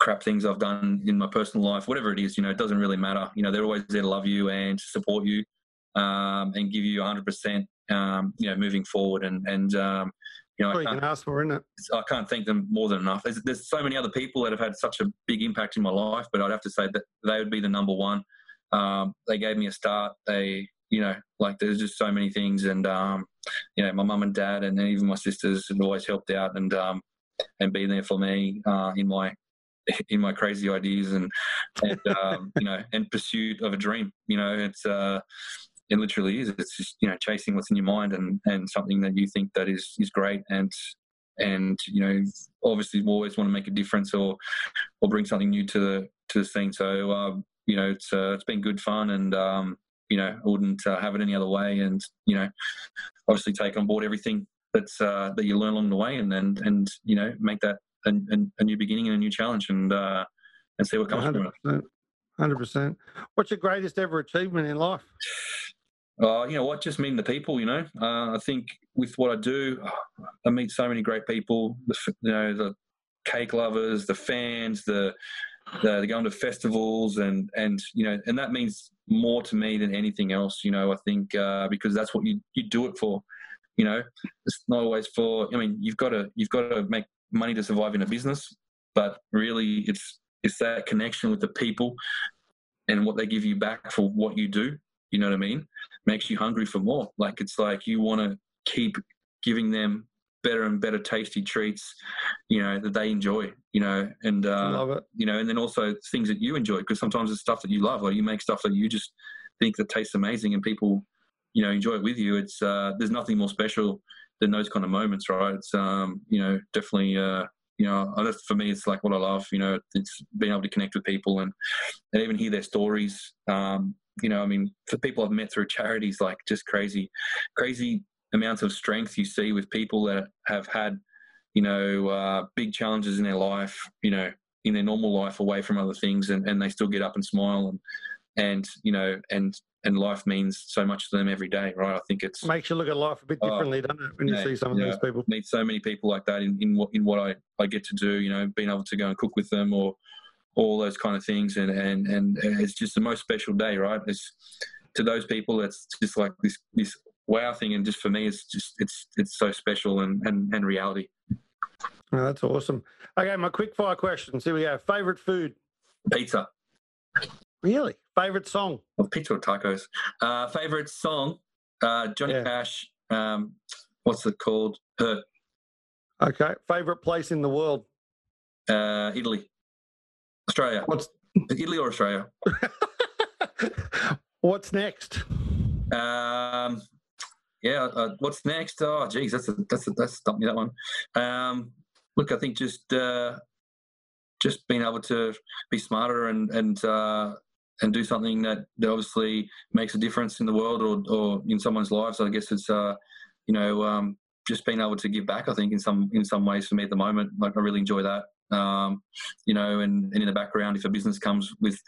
crap things I've done in my personal life, whatever it is, you know, it doesn't really matter. You know, they're always there to love you and support you um, and give you 100%, um, you know, moving forward. And, and um, you know, I you can't, can ask for, isn't it? I can't thank them more than enough. There's, there's so many other people that have had such a big impact in my life, but I'd have to say that they would be the number one. Um, they gave me a start. They, you know, like there's just so many things. And, um, you know, my mum and dad and even my sisters have always helped out and, um, and been there for me uh, in my in my crazy ideas and and um, you know and pursuit of a dream. You know, it's uh, it literally is. It's just you know chasing what's in your mind and and something that you think that is is great and and you know obviously we always want to make a difference or or bring something new to the to the scene. So um, you know it's uh, it's been good fun and um, you know I wouldn't uh, have it any other way and you know obviously take on board everything that's uh, that you learn along the way and and and you know make that a, a, new beginning and a new challenge and uh, and see what comes from it. 100%. 100%. What's your greatest ever achievement in life? Uh, you know what? Just meeting the people. You know, uh, I think with what I do, I meet so many great people. The you know the cake lovers, the fans, the the, the going to festivals, and and you know, and that means more to me than anything else. You know, I think uh, because that's what you you do it for. You know, it's not always for. I mean, you've got to you've got to make money to survive in a business. but really it's it's that connection with the people and what they give you back for what you do. You know what I mean? Makes you hungry for more. Like it's like you want to keep giving them better and better tasty treats, you know, that they enjoy, you know, and, uh, Love it. you know, and then also things that you enjoy because sometimes it's stuff that you love, like you make stuff that you just think that tastes amazing and people, you know, enjoy it with you. It's, uh, there's nothing more special than those kind of moments, right? It's, um, you know, definitely, uh, you know, I- that's for me, it's like what I love. You know, it's being able to connect with people and, and even hear their stories. Um, you know, I mean, for people I've met through charities, like just crazy, crazy amounts of strength you see with people that have had, you know, uh, big challenges in their life. You know, in their normal life, away from other things, and, and they still get up and smile and and you know and and life means so much to them every day, right? I think it's Makes you look at life a bit Oh, differently, doesn't it, when you see some of yeah. these people? meet so many people like that in, in what in what I, I get to do, you know, being able to go and cook with them or all those kind of things and, and, and it's just the most special day, right? It's to those people it's just like this this wow thing and just for me it's just it's it's so special and, and, and reality. Oh, that's awesome. Okay, my quick fire questions. Here we go. Favorite food? Pizza. Really? Favorite song? Well, pizza or tacos. Uh favorite song, uh Johnny Yeah. Cash, um what's it called? Hurt. Okay. Favorite place in the world? Uh Italy. Australia. What's Italy or Australia? What's next? Um, yeah. Uh, what's next? Oh, geez, that's a, that's a, that's stumped me that one. Um, look, I think just uh, just being able to be smarter and and uh, and do something that, that obviously makes a difference in the world or or in someone's life. So I guess it's uh, you know um, just being able to give back. I think in some in some ways for me at the moment, like I really enjoy that. Um, you know, and, and in the background, if a business comes with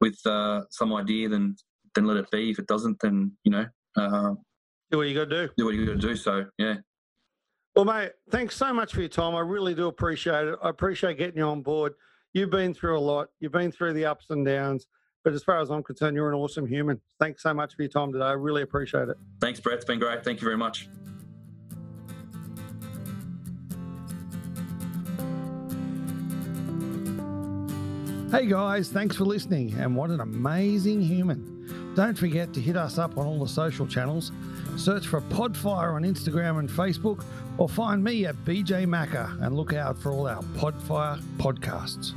with uh, some idea, then then let it be. If it doesn't, then you know, uh, Do what you got to do. do what you got to do. So yeah, Well, mate, thanks so much for your time. I really do appreciate it. I appreciate getting you on board. You've been through a lot. You've been through the ups and downs. But as far as I'm concerned, you're an awesome human. Thanks so much for your time today. I really appreciate it. thanks, Brett. It's been great. Thank you very much. Hey guys, thanks for listening. And what an amazing human. Don't forget to hit us up on all the social channels. Search for Podfire on Instagram and Facebook, or find me at BJ Macker and look out for all our Podfire podcasts.